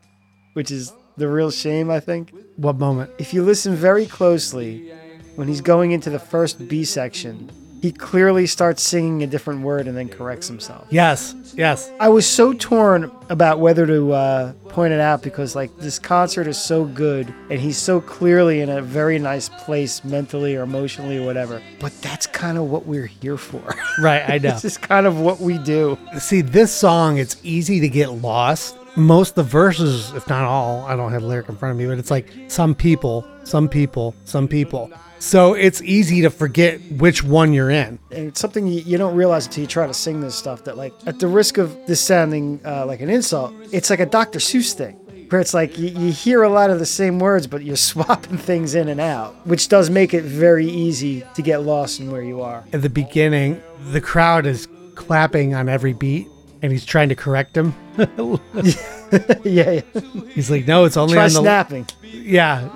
Which is the real shame, I think. what moment? If you listen very closely, when he's going into the first B section, he clearly starts singing a different word and then corrects himself. Yes. Yes. I was so torn about whether to uh, point it out because, like, this concert is so good and he's so clearly in a very nice place mentally or emotionally or whatever. But that's kind of what we're here for. Right. I know. this is kind of what we do. See, this song, it's easy to get lost. Most of the verses, if not all, I don't have the lyric in front of me, but it's like some people, some people, some people. So it's easy to forget which one you're in. and it's something you, you don't realize until you try to sing this stuff that like at the risk of this sounding uh, like an insult it's like a dr seuss thing where it's like you, you hear a lot of the same words but you're swapping things in and out which does make it very easy to get lost in where you are At the beginning, the crowd is clapping on every beat and he's trying to correct him. yeah, yeah. He's like, no, it's only try on the snapping Yeah.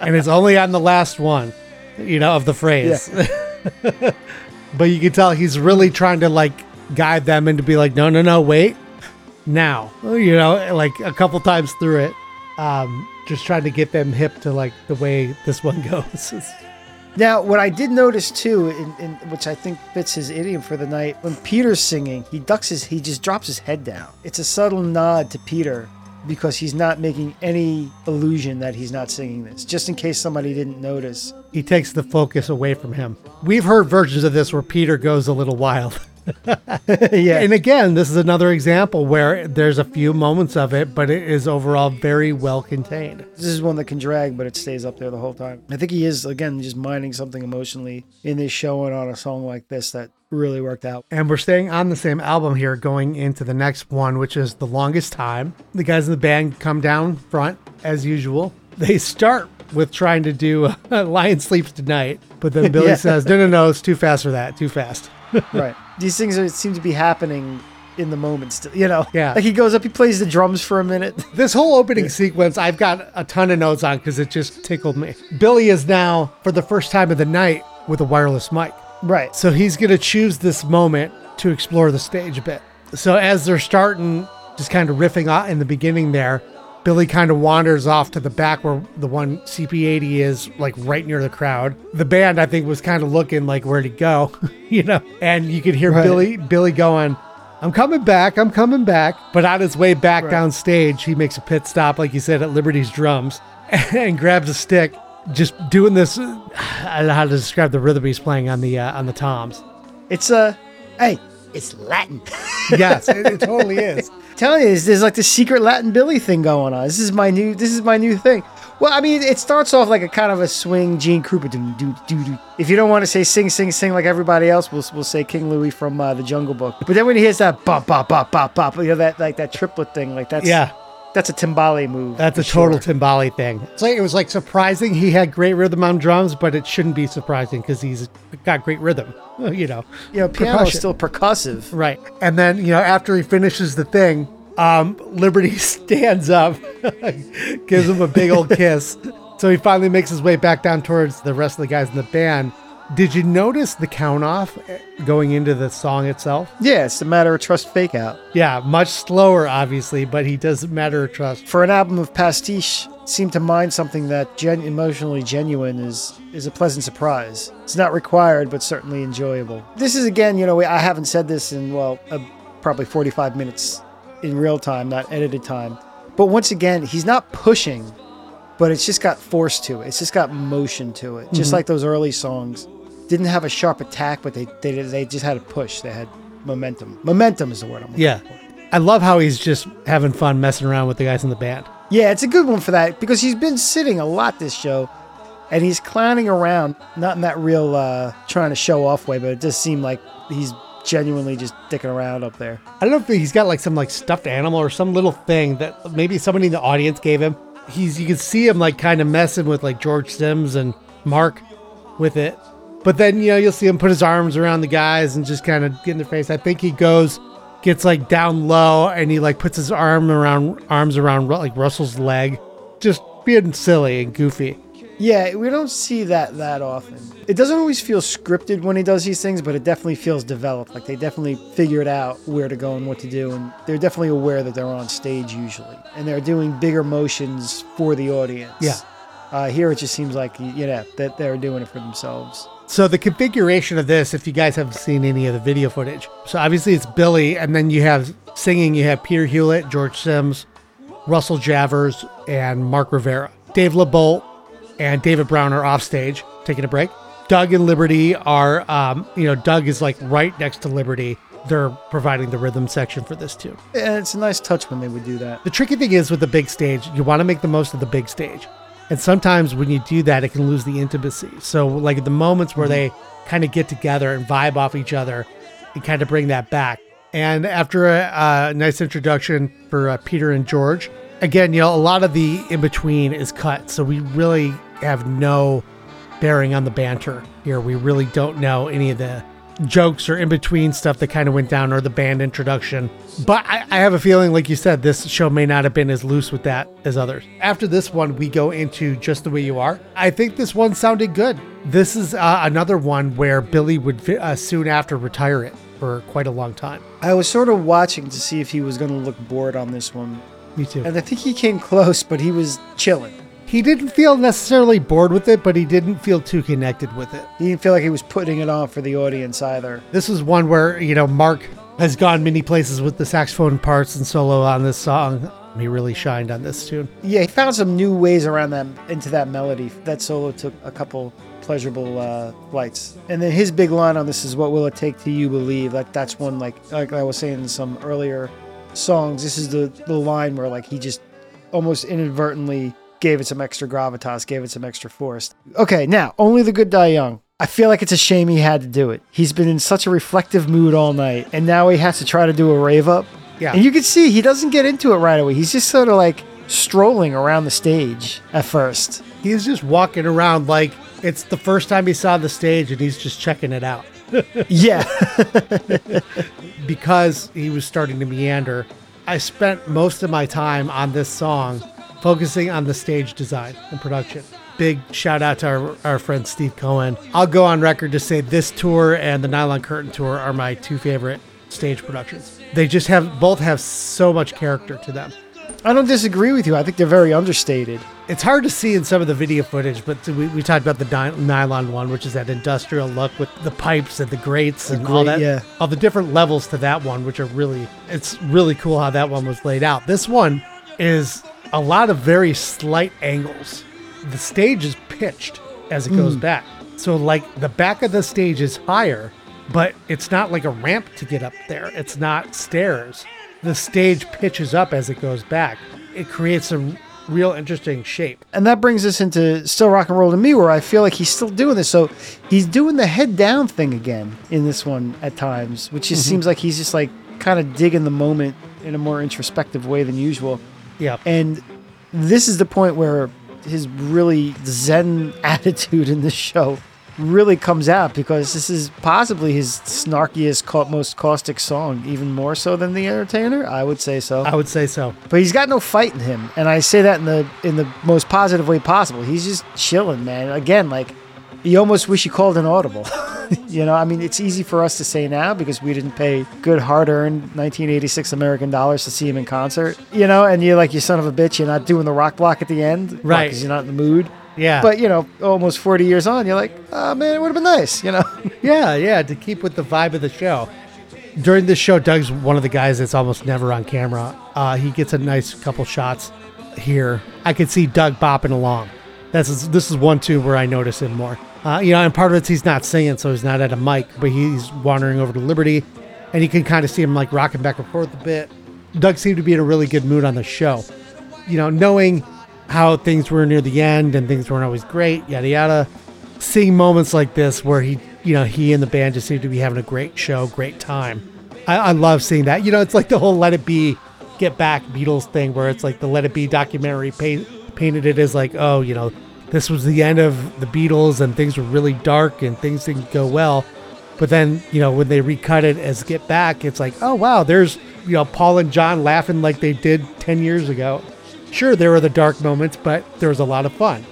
and it's only on the last one, you know, of the phrase. but you can tell he's really trying to like guide them and to be like, no, no, no, wait. Now, you know, like a couple times through it, um, just trying to get them hip to like the way this one goes. Now, what I did notice too, in, in, which I think fits his idiom for the night, when Peter's singing, he ducks his, he just drops his head down. It's a subtle nod to Peter because he's not making any illusion that he's not singing this, just in case somebody didn't notice. he takes the focus away from him. We've heard versions of this where Peter goes a little wild. yeah, And again, this is another example where there's a few moments of it, but it is overall very well contained. this is one that can drag, but it stays up there the whole time. I think he is again just mining something emotionally in this show and on a song like this that really worked out. And we're staying on the same album here, going into the next one, which is The Longest Time. The guys in the band come down front as usual. They start with trying to do Lion Sleeps Tonight, but then Billy Yeah. says, No, no, no, it's too fast for that, too fast. right. These things are, seem to be happening in the moment still, you know? Yeah. Like he goes up, he plays the drums for a minute. This whole opening sequence, I've got a ton of notes on because it just tickled me. Billy is now, for the first time of the night, with a wireless mic. right. So he's going to choose this moment to explore the stage a bit. So as they're starting, just kind of riffing out in the beginning there, Billy kind of wanders off to the back where the one CP80 is, like right near the crowd. The band, I think, was kind of looking like where'd he go, you know? And you could hear Right. Billy Billy going, "I'm coming back, I'm coming back." But on his way back Right. down stage, he makes a pit stop, like you said, at Liberty's drums, and grabs a stick, just doing this. I don't know how to describe the rhythm he's playing on the uh, on the toms. It's uh, hey, it's Latin. Yes, it, it totally is. Telling you, there's, like this secret Latin Billy thing going on. This is my new, this is my new thing. Well, I mean, it starts off like a kind of a swing Gene Krupa. If you don't want to say sing, sing, sing like everybody else, we'll, we'll say King Louie from uh, the Jungle Book. But then when he hears that bop, bop, bop, bop, bop, you know, that like that triplet thing, like that's Yeah, that's a timbale move. that's a total sure. timbale thing. It's like it was like surprising he had great rhythm on drums, but it shouldn't be surprising because he's got great rhythm. You know, You know, piano is still percussive. right? And then you know after he finishes the thing, um, Liberty stands up, gives him a big old kiss. So he finally makes his way back down towards the rest of the guys in the band. Did you notice the count off going into the song itself? Yeah, it's a matter of trust fake out. Yeah, much slower, obviously, but he does matter of trust. For an album of pastiche, seem to mind something that gen- emotionally genuine is is a pleasant surprise. It's not required, but certainly enjoyable. This is again, you know, I haven't said this in well, uh, probably 45 minutes in real time, not edited time. But once again, he's not pushing, but it's just got force to it. It's just got motion to it. Just like those early songs, didn't have a sharp attack, but they they they just had a push. They had momentum. Momentum is the word I'm looking Yeah. for. I love how he's just having fun messing around with the guys in the band. Yeah, it's a good one for that because he's been sitting a lot this show and he's clowning around, not in that real uh, trying to show off way, but it does seem like he's genuinely just dicking around up there. I don't know if he's got like some like stuffed animal or some little thing that maybe somebody in the audience gave him. He's you can see him like kind of messing with like George Simms and Mark with it. But then you know you'll see him put his arms around the guys and just kind of get in their face. I think he goes gets like down low and he like puts his arm around arms around like Russell's leg, just being silly and goofy. Yeah, we don't see that that often. It doesn't always feel scripted when he does these things, but it definitely feels developed. Like they definitely figured out where to go and what to do, and they're definitely aware that they're on stage usually, and they're doing bigger motions for the audience. Yeah. Uh, here it just seems like you know that they're doing it for themselves. So the configuration of this, if you guys haven't seen any of the video footage, so obviously it's Billy, and then you have singing. You have Peter Hewlett, George Simms, Russell Javors, and Mark Rivera. Dave LeBolt and David Brown are off stage taking a break. Doug and Liberty are, um, you know, Doug is like right next to Liberty. They're providing the rhythm section for this too. And it's a nice touch when they would do that. The tricky thing is with the big stage, you want to make the most of the big stage. And sometimes when you do that, it can lose the intimacy. So, like the moments where they kind of get together and vibe off each other and kind of bring that back. And after a, a nice introduction for uh, Peter and George, again, you know, a lot of the in between is cut. So, we really have no bearing on the banter here. We really don't know any of the jokes or in between stuff that kind of went down or the band introduction. But I, I have a feeling, like you said, this show may not have been as loose with that as others. After this one, we go into Just the Way You Are. I think this one sounded good. This is uh, another one where Billy would uh, soon after retire it for quite a long time. I was sort of watching to see if he was going to look bored on this one, Me too. and I think he came close, but he was chilling. He didn't feel necessarily bored with it, but he didn't feel too connected with it. He didn't feel like he was putting it on for the audience either. This is one where, you know, Mark has gone many places with the saxophone parts and solo on this song. He really shined on this tune. Yeah, he found some new ways around that into that melody. That solo took a couple pleasurable uh, flights, and then his big line on this is "What will it take to you believe?" Like that's one like like I was saying in some earlier songs. This is the the line where like he just almost inadvertently gave it some extra gravitas, gave it some extra force. Okay, now only the good die young. I feel like it's a shame he had to do it. He's been in such a reflective mood all night, and now he has to try to do a rave up. Yeah. And you can see he doesn't get into it right away. He's just sort of like strolling around the stage at first. He's just walking around like it's the first time he saw the stage and he's just checking it out. Yeah. because he was starting to meander, I spent most of my time on this song focusing on the stage design and production. Big shout out to our, our friend Steve Cohen. I'll go on record to say this tour and the Nylon Curtain tour are my two favorite stage productions. They just have both have so much character to them. I don't disagree with you. I think they're very understated. It's hard to see in some of the video footage, but we, we talked about the dy- nylon one, which is that industrial look with the pipes and the grates and all grate, that. yeah. All the different levels to that one, which are really, it's really cool how that one was laid out. This one is a lot of very slight angles. The stage is pitched as it goes hmm. back. So, like, the back of the stage is higher, but it's not like a ramp to get up there. It's not stairs. The stage pitches up as it goes back. It creates a real interesting shape. And that brings us into Still Rock and Roll to Me, where I feel like he's still doing this. So he's doing the head down thing again in this one at times, which just mm-hmm. seems like he's just like kind of digging the moment in a more introspective way than usual. Yeah. And this is the point where his really zen attitude in this show really comes out because this is possibly his snarkiest, most caustic song, even more so than The Entertainer. I would say so. I would say so. But he's got no fight in him, and I say that in the in the most positive way possible. He's just chilling, man. Again, like you almost wish he called an audible. you know, I mean, it's easy for us to say now because we didn't pay good, hard-earned 1986 American dollars to see him in concert. You know, and you're like, you son of a bitch, you're not doing the rock block at the end, Right. Because you're not in the mood. Yeah. But you know, almost 40 years on, you're like, oh man, it would have been nice. You know, yeah, yeah, to keep with the vibe of the show. During this show, Doug's one of the guys that's almost never on camera. Uh, he gets a nice couple shots here. I could see Doug bopping along. That's this is one too where I notice him more. Uh, you know, and part of it's he's not singing, so he's not at a mic, but he's wandering over to Liberty, and you can kind of see him like rocking back and forth a bit. Doug seemed to be in a really good mood on the show. You know, knowing how things were near the end and things weren't always great, yada yada. Seeing moments like this where he you know, he and the band just seem to be having a great show, great time. I, I love seeing that. You know, it's like the whole Let It Be, Get Back Beatles thing, where it's like the Let It Be documentary paint, painted it as like, oh, you know, this was the end of the Beatles and things were really dark and things didn't go well. But then, you know, when they recut it as Get Back, it's like, oh, wow, there's, you know, Paul and John laughing like they did 10 years ago. Sure, there were the dark moments, but there was a lot of fun.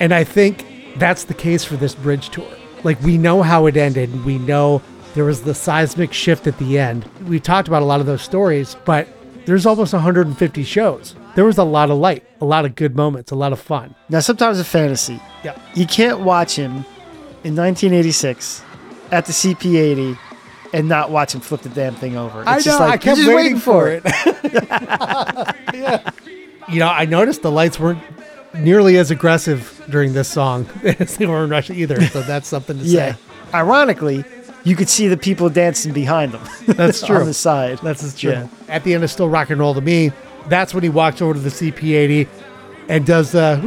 And I think that's the case for this bridge tour. Like, we know how it ended, we know there was the seismic shift at the end. We talked about a lot of those stories, but there's almost 150 shows. There was a lot of light, a lot of good moments, a lot of fun. Now, sometimes a fantasy. Yeah. You can't watch him in 1986 at the CP80 and not watch him flip the damn thing over. It's I just know, like, I kept you're just waiting, for it. yeah. You know, I noticed the lights weren't nearly as aggressive during this song as they were in Russia either. So that's something to Yeah. say. Ironically, you could see the people dancing behind them. That's true. on the side. That's true. Yeah. At the end of Still Rock and Roll to Me, that's when he walks over to the CP80 and does the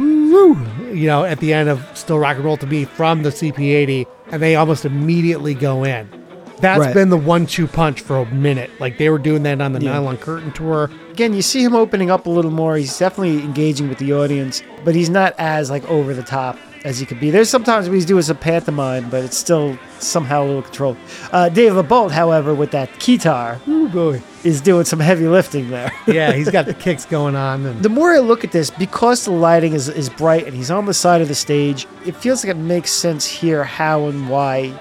you know, at the end of Still Rock and Roll to Me from the CP80, and they almost immediately go in. That's Right. been the one-two punch for a minute. Like they were doing that on the Yeah. Nylon Curtain tour. Again, you see him opening up a little more. He's definitely engaging with the audience, but he's not as like over the top as he could be. There's sometimes when he's doing some pantomime, but it's still somehow a little controlled. Uh, Dave LeBolt, however, with that guitar, Ooh boy. is doing some heavy lifting there. Yeah, he's got the kicks going on, and The more I look at this, because the lighting is, is bright and he's on the side of the stage, it feels like it makes sense here how and why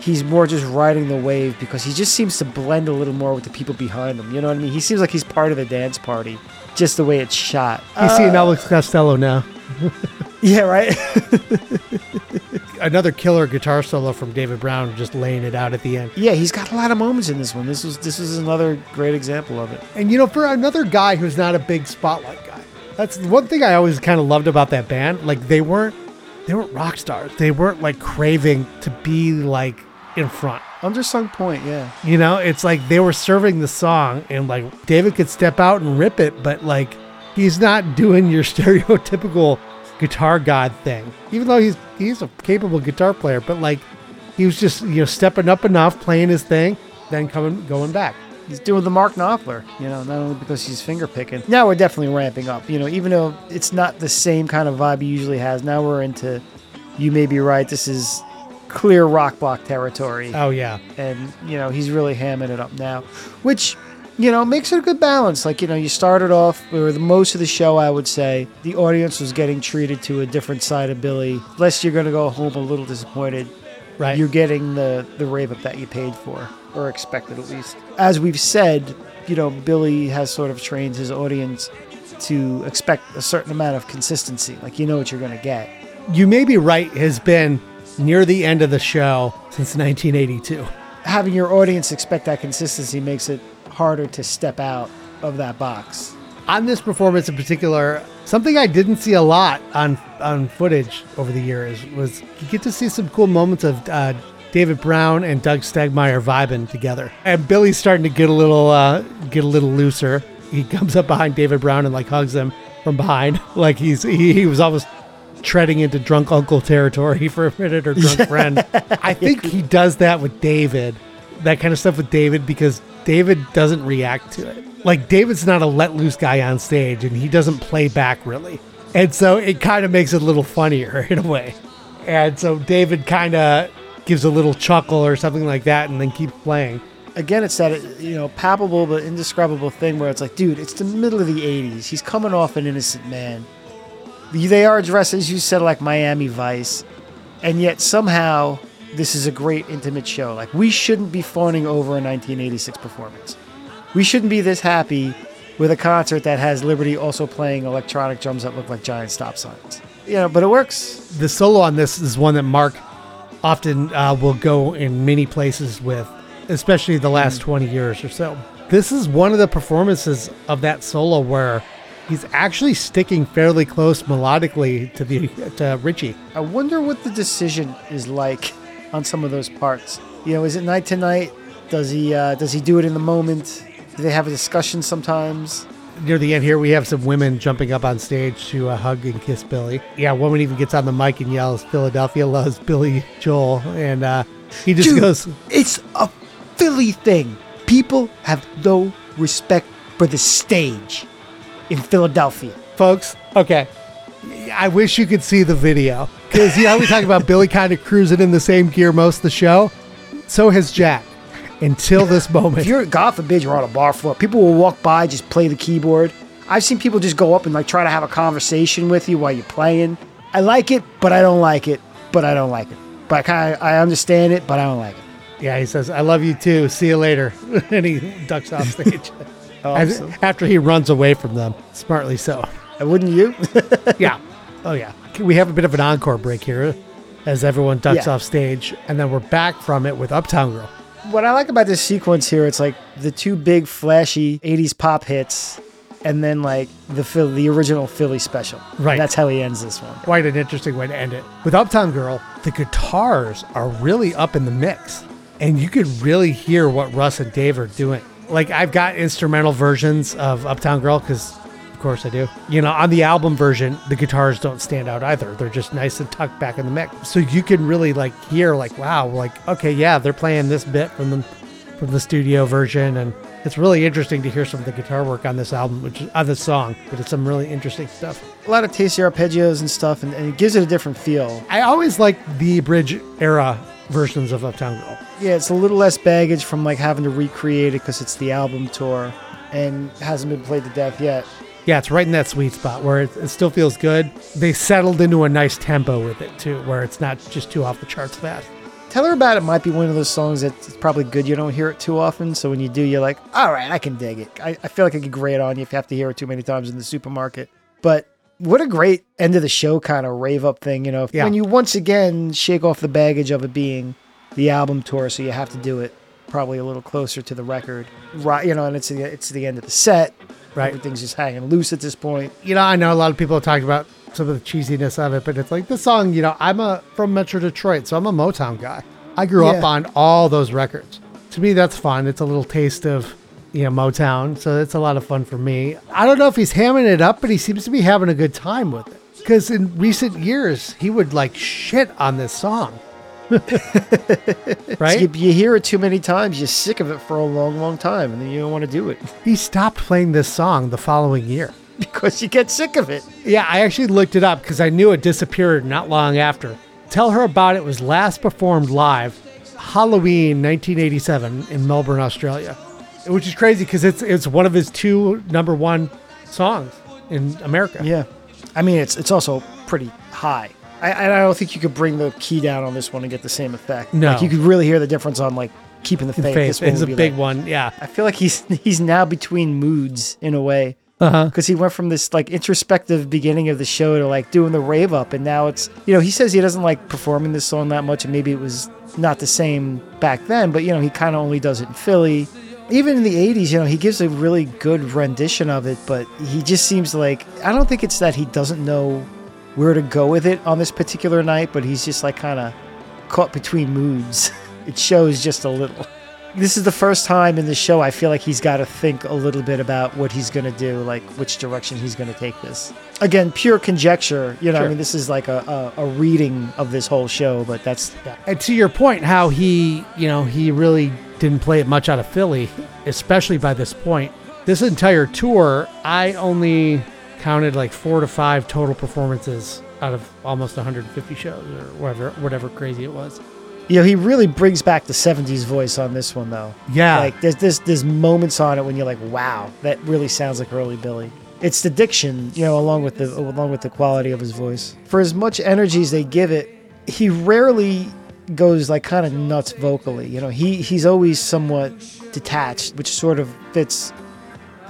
he's more just riding the wave because he just seems to blend a little more with the people behind him. You know what I mean? He seems like he's part of the dance party, just the way it's shot. he's seeing Elvis Costello now. Yeah, right? Another killer guitar solo from David Brown, just laying it out at the end. yeah, he's got a lot of moments in this one. This was this is another great example of it. And you know, for another guy who's not a big spotlight guy, that's one thing I always kind of loved about that band. Like they weren't they weren't rock stars. They weren't like craving to be like in front. Undersung point, yeah. You know, it's like they were serving the song and like David could step out and rip it, but like he's not doing your stereotypical guitar god thing. Even though he's he's a capable guitar player, but like he was just, you know, stepping up enough, playing his thing, then coming going back. He's doing the Mark Knopfler, you know, not only because he's finger picking. Now we're definitely ramping up, you know, even though it's not the same kind of vibe he usually has. Now we're into, you may be right, this is clear rock block territory. Oh yeah. and, you know, he's really hamming it up now, which, you know, makes it a good balance. Like, you know, you started off, or the most of the show, I would say, the audience was getting treated to a different side of Billy. Lest you're going to go home a little disappointed Right. you're getting the the rave up that you paid for or expected at least as we've said you know billy has sort of trained his audience to expect a certain amount of consistency like you know what you're going to get you may be right, has been near the end of the show since 1982. having your audience expect that consistency makes it harder to step out of that box On this performance in particular, something I didn't see a lot on on footage over the years was you get to see some cool moments of uh, David Brown and Doug Stegmeyer vibing together, and Billy's starting to get a little uh, get a little looser. He comes up behind David Brown and like hugs him from behind, like he's he, he was almost treading into drunk uncle territory for a minute or drunk friend. I think he does that with David, that kind of stuff with David because David doesn't react to it. Like David's not a let loose guy on stage and he doesn't play back really. And so it kind of makes it a little funnier in a way. And so David kind of gives a little chuckle or something like that and then keeps playing. again it's that you know palpable but indescribable thing where it's like dude it's the middle of the 80s he's coming off an innocent man they are dressed as you said like miami vice and yet somehow this is a great intimate show. Like we shouldn't be fawning over a 1986 performance. We shouldn't be this happy with a concert that has liberty also playing electronic drums that look like giant stop signs. You know but it works. The solo on this is one that Mark often uh, will go in many places with, especially the last 20 years or so. This is one of the performances of that solo where he's actually sticking fairly close melodically to the to Richie. I wonder what the decision is like on some of those parts. You know, is it night to night? Does he uh, does he do it in the moment? Do they have a discussion sometimes? Near the end here, we have some women jumping up on stage to uh, hug and kiss Billy. Yeah, a woman even gets on the mic and yells, "Philadelphia loves Billy Joel," and uh, He just Dude, goes, It's a Philly thing. People have no respect for the stage in Philadelphia. folks, okay. I wish you could see the video. Because, you know, we talk about Billy kind of cruising in the same gear most of the show. So has Jack until this moment. If you're, God forbid, you're on a bar floor, people will walk by, just play the keyboard. I've seen people just go up and like try to have a conversation with you while you're playing. I like it, but I don't like it, but I don't like it. But I kind of, I understand it, but I don't like it. Yeah, he says, I love you too. See you later. and he ducks off stage. Oh, As- after he runs away from them, smartly so. wouldn't you? Yeah. Oh, yeah. We have a bit of an encore break here as everyone ducks Yeah. off stage. And then we're back from it with Uptown Girl. what I like about this sequence here, it's like the two big flashy 80s pop hits and then like the Phil- the original Philly special. Right. And that's how he ends this one. Quite an interesting way to end it. With Uptown Girl, the guitars are really up in the mix. And you could really hear what Russ and Dave are doing. Like, I've got instrumental versions of Uptown Girl because, course, I do. You know, on the album version, the guitars don't stand out either. They're just nice and tucked back in the mix. So you can really, like, hear, like, wow, like, okay, yeah, they're playing this bit from the, from the studio version. And it's really interesting to hear some of the guitar work on this album, which is on this song, but it's some really interesting stuff. A lot of tasty arpeggios and stuff, and, and it gives it a different feel. I always like the bridge era versions of Uptown Girl. Yeah, it's a little less baggage from like having to recreate it because it's the album tour and hasn't been played to death yet. Yeah, it's right in that sweet spot where it, it still feels good. They settled into a nice tempo with it too, where it's not just too off the charts fast. Tell her about it might be one of those songs that's probably good. You don't hear it too often, so when you do, you're like, all right, I can dig it. I, I feel like I could grate on you if you have to hear it too many times in the supermarket. But what a great end of the show kind of rave up thing, you know. Yeah. When you once again shake off the baggage of it being the album tour, so you have to do it probably a little closer to the record, right? You know, and it's the, it's the end of the set. Right. Everything's just hanging loose at this point. You know, I know a lot of people have talked about some of the cheesiness of it, but it's like this song, you know, I'm a from Metro Detroit, so I'm a Motown guy. I grew up on all those records. To me, that's fun. It's a little taste of, you know, Motown, so it's a lot of fun for me. I don't know if he's hamming it up, but he seems to be having a good time with it. Because in recent years, he would like shit on this song. right? You, you hear it too many times, you're sick of it for a long, long time, and then you don't want to do it He stopped playing this song the following year. because you get sick of it. Yeah, I actually looked it up because I knew it disappeared not long after. Tell Her About It was last performed live Halloween 1987 in Melbourne, Australia. Which is crazy because it's it's one of his two number one songs in America. Yeah, I mean it's it's also pretty high. I, I don't think you could bring the key down on this one and get the same effect. No. like, you could really hear the difference on like keeping the faith. Face This one is a big like- one. Yeah. I feel like he's he's now between moods in a way Uh-huh. because he went from this like introspective beginning of the show to like doing the rave up, and now it's you know he says he doesn't like performing this song that much, and maybe it was not the same back then, but you know he kind of only does it in Philly. Even in the 80s, you know, he gives a really good rendition of it, but he just seems like I don't think it's that he doesn't know where to go with it on this particular night, but he's just like kind of caught between moods. It shows just a little. This is the first time in the show I feel like he's got to think a little bit about what he's going to do, like which direction he's going to take this. Again, pure conjecture. You know, I mean, this is like a, a, a reading of this whole show, but that's And to your point, how he, you know, he really didn't play it much out of Philly, especially by this point. This entire tour, I only counted like four to five total performances out of almost 150 shows or whatever, whatever crazy it was. you know he really brings back the '70s voice on this one, though. Yeah. like there's there's there's moments on it when you're like, wow, that really sounds like early Billy. It's the diction, you know, along with the along with the quality of his voice. For as much energy as they give it, he rarely goes like kind of nuts vocally. You know, he he's always somewhat detached, which sort of fits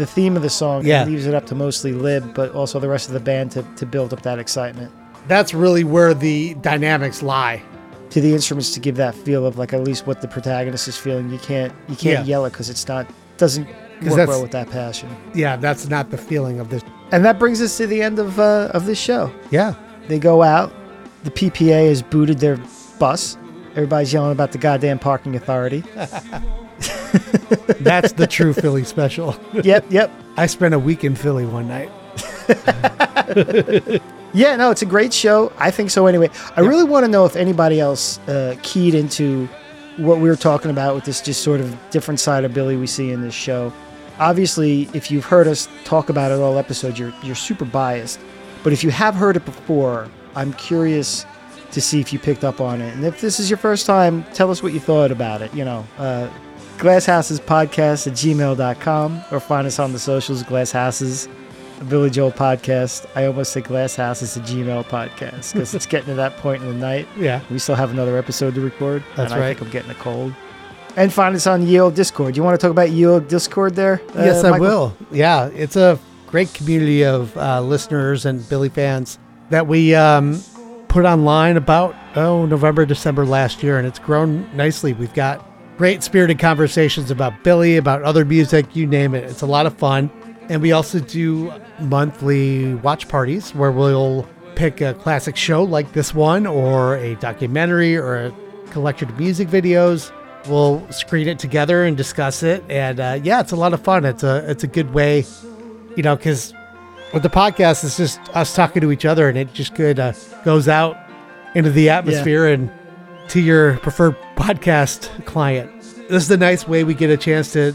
the theme of the song. Yeah. and leaves it up to mostly Lib, but also the rest of the band to to build up that excitement. That's really where the dynamics lie. To the instruments to give that feel of like at least what the protagonist is feeling. You can't you can't Yeah. yell it because it's not doesn't work well with that passion. Yeah, that's not the feeling of this. And that brings us to the end of uh, of this show. Yeah. They go out. The PPA has booted their bus. Everybody's yelling about the goddamn parking authority. That's the true Philly special. yep, yep. I spent a week in Philly one night. Yeah, no, it's a great show. I think so anyway. I really want to know if anybody else uh, keyed into what we were talking about with this just sort of different side of Billy we see in this show. Obviously, if you've heard us talk about it all episodes, you're you're super biased. But if you have heard it before, I'm curious to see if you picked up on it. And if this is your first time, tell us what you thought about it. You know, uh, Glasshouses Podcast at gmail.com or find us on the socials, Glasshouses, Billy Joel Podcast. I almost say Glasshouses at Gmail Podcast because it's getting to that point in the night. Yeah. We still have another episode to record. That's and I right. think I'm getting a cold. And find us on Yield Discord. You want to talk about Yield Discord there? uh, yes, I Michael? will. Yeah, it's a great community of uh, listeners and Billy fans that we um, put online about oh November December last year, and it's grown nicely. We've got great spirited conversations about Billy, about other music, you name it. It's a lot of fun, and we also do monthly watch parties where we'll pick a classic show like this one, or a documentary, or a collection of music videos. We'll screen it together and discuss it, and uh, yeah, it's a lot of fun. It's a it's a good way, you know, because with the podcast, it's just us talking to each other, and it just good uh, goes out into the atmosphere and to your preferred podcast client. This is a nice way we get a chance to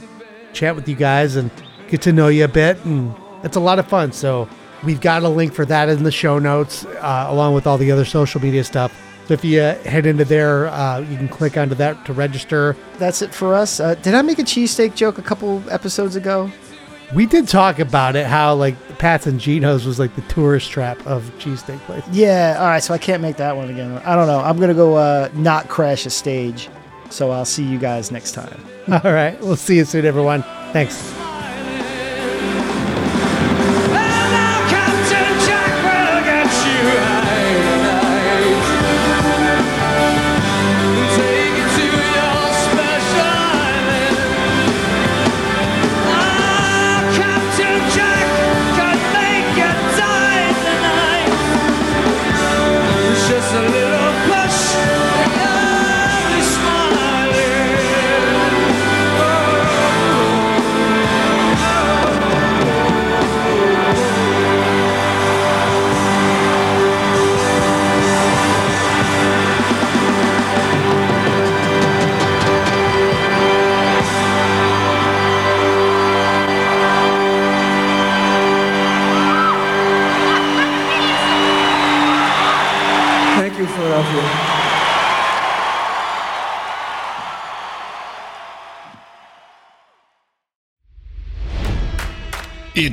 chat with you guys and get to know you a bit, and it's a lot of fun. So we've got a link for that in the show notes, uh, along with all the other social media stuff. So if you uh, head into there, uh, you can click onto that to register. That's it for us. Uh, did I make a cheesesteak joke a couple episodes ago? We did talk about it, how like Pat's and Geno's was like the tourist trap of cheesesteak place. Yeah. All right. So I can't make that one again. I don't know. I'm gonna go uh, not crash a stage. So I'll see you guys next time. All right, we'll see you soon, everyone. Thanks.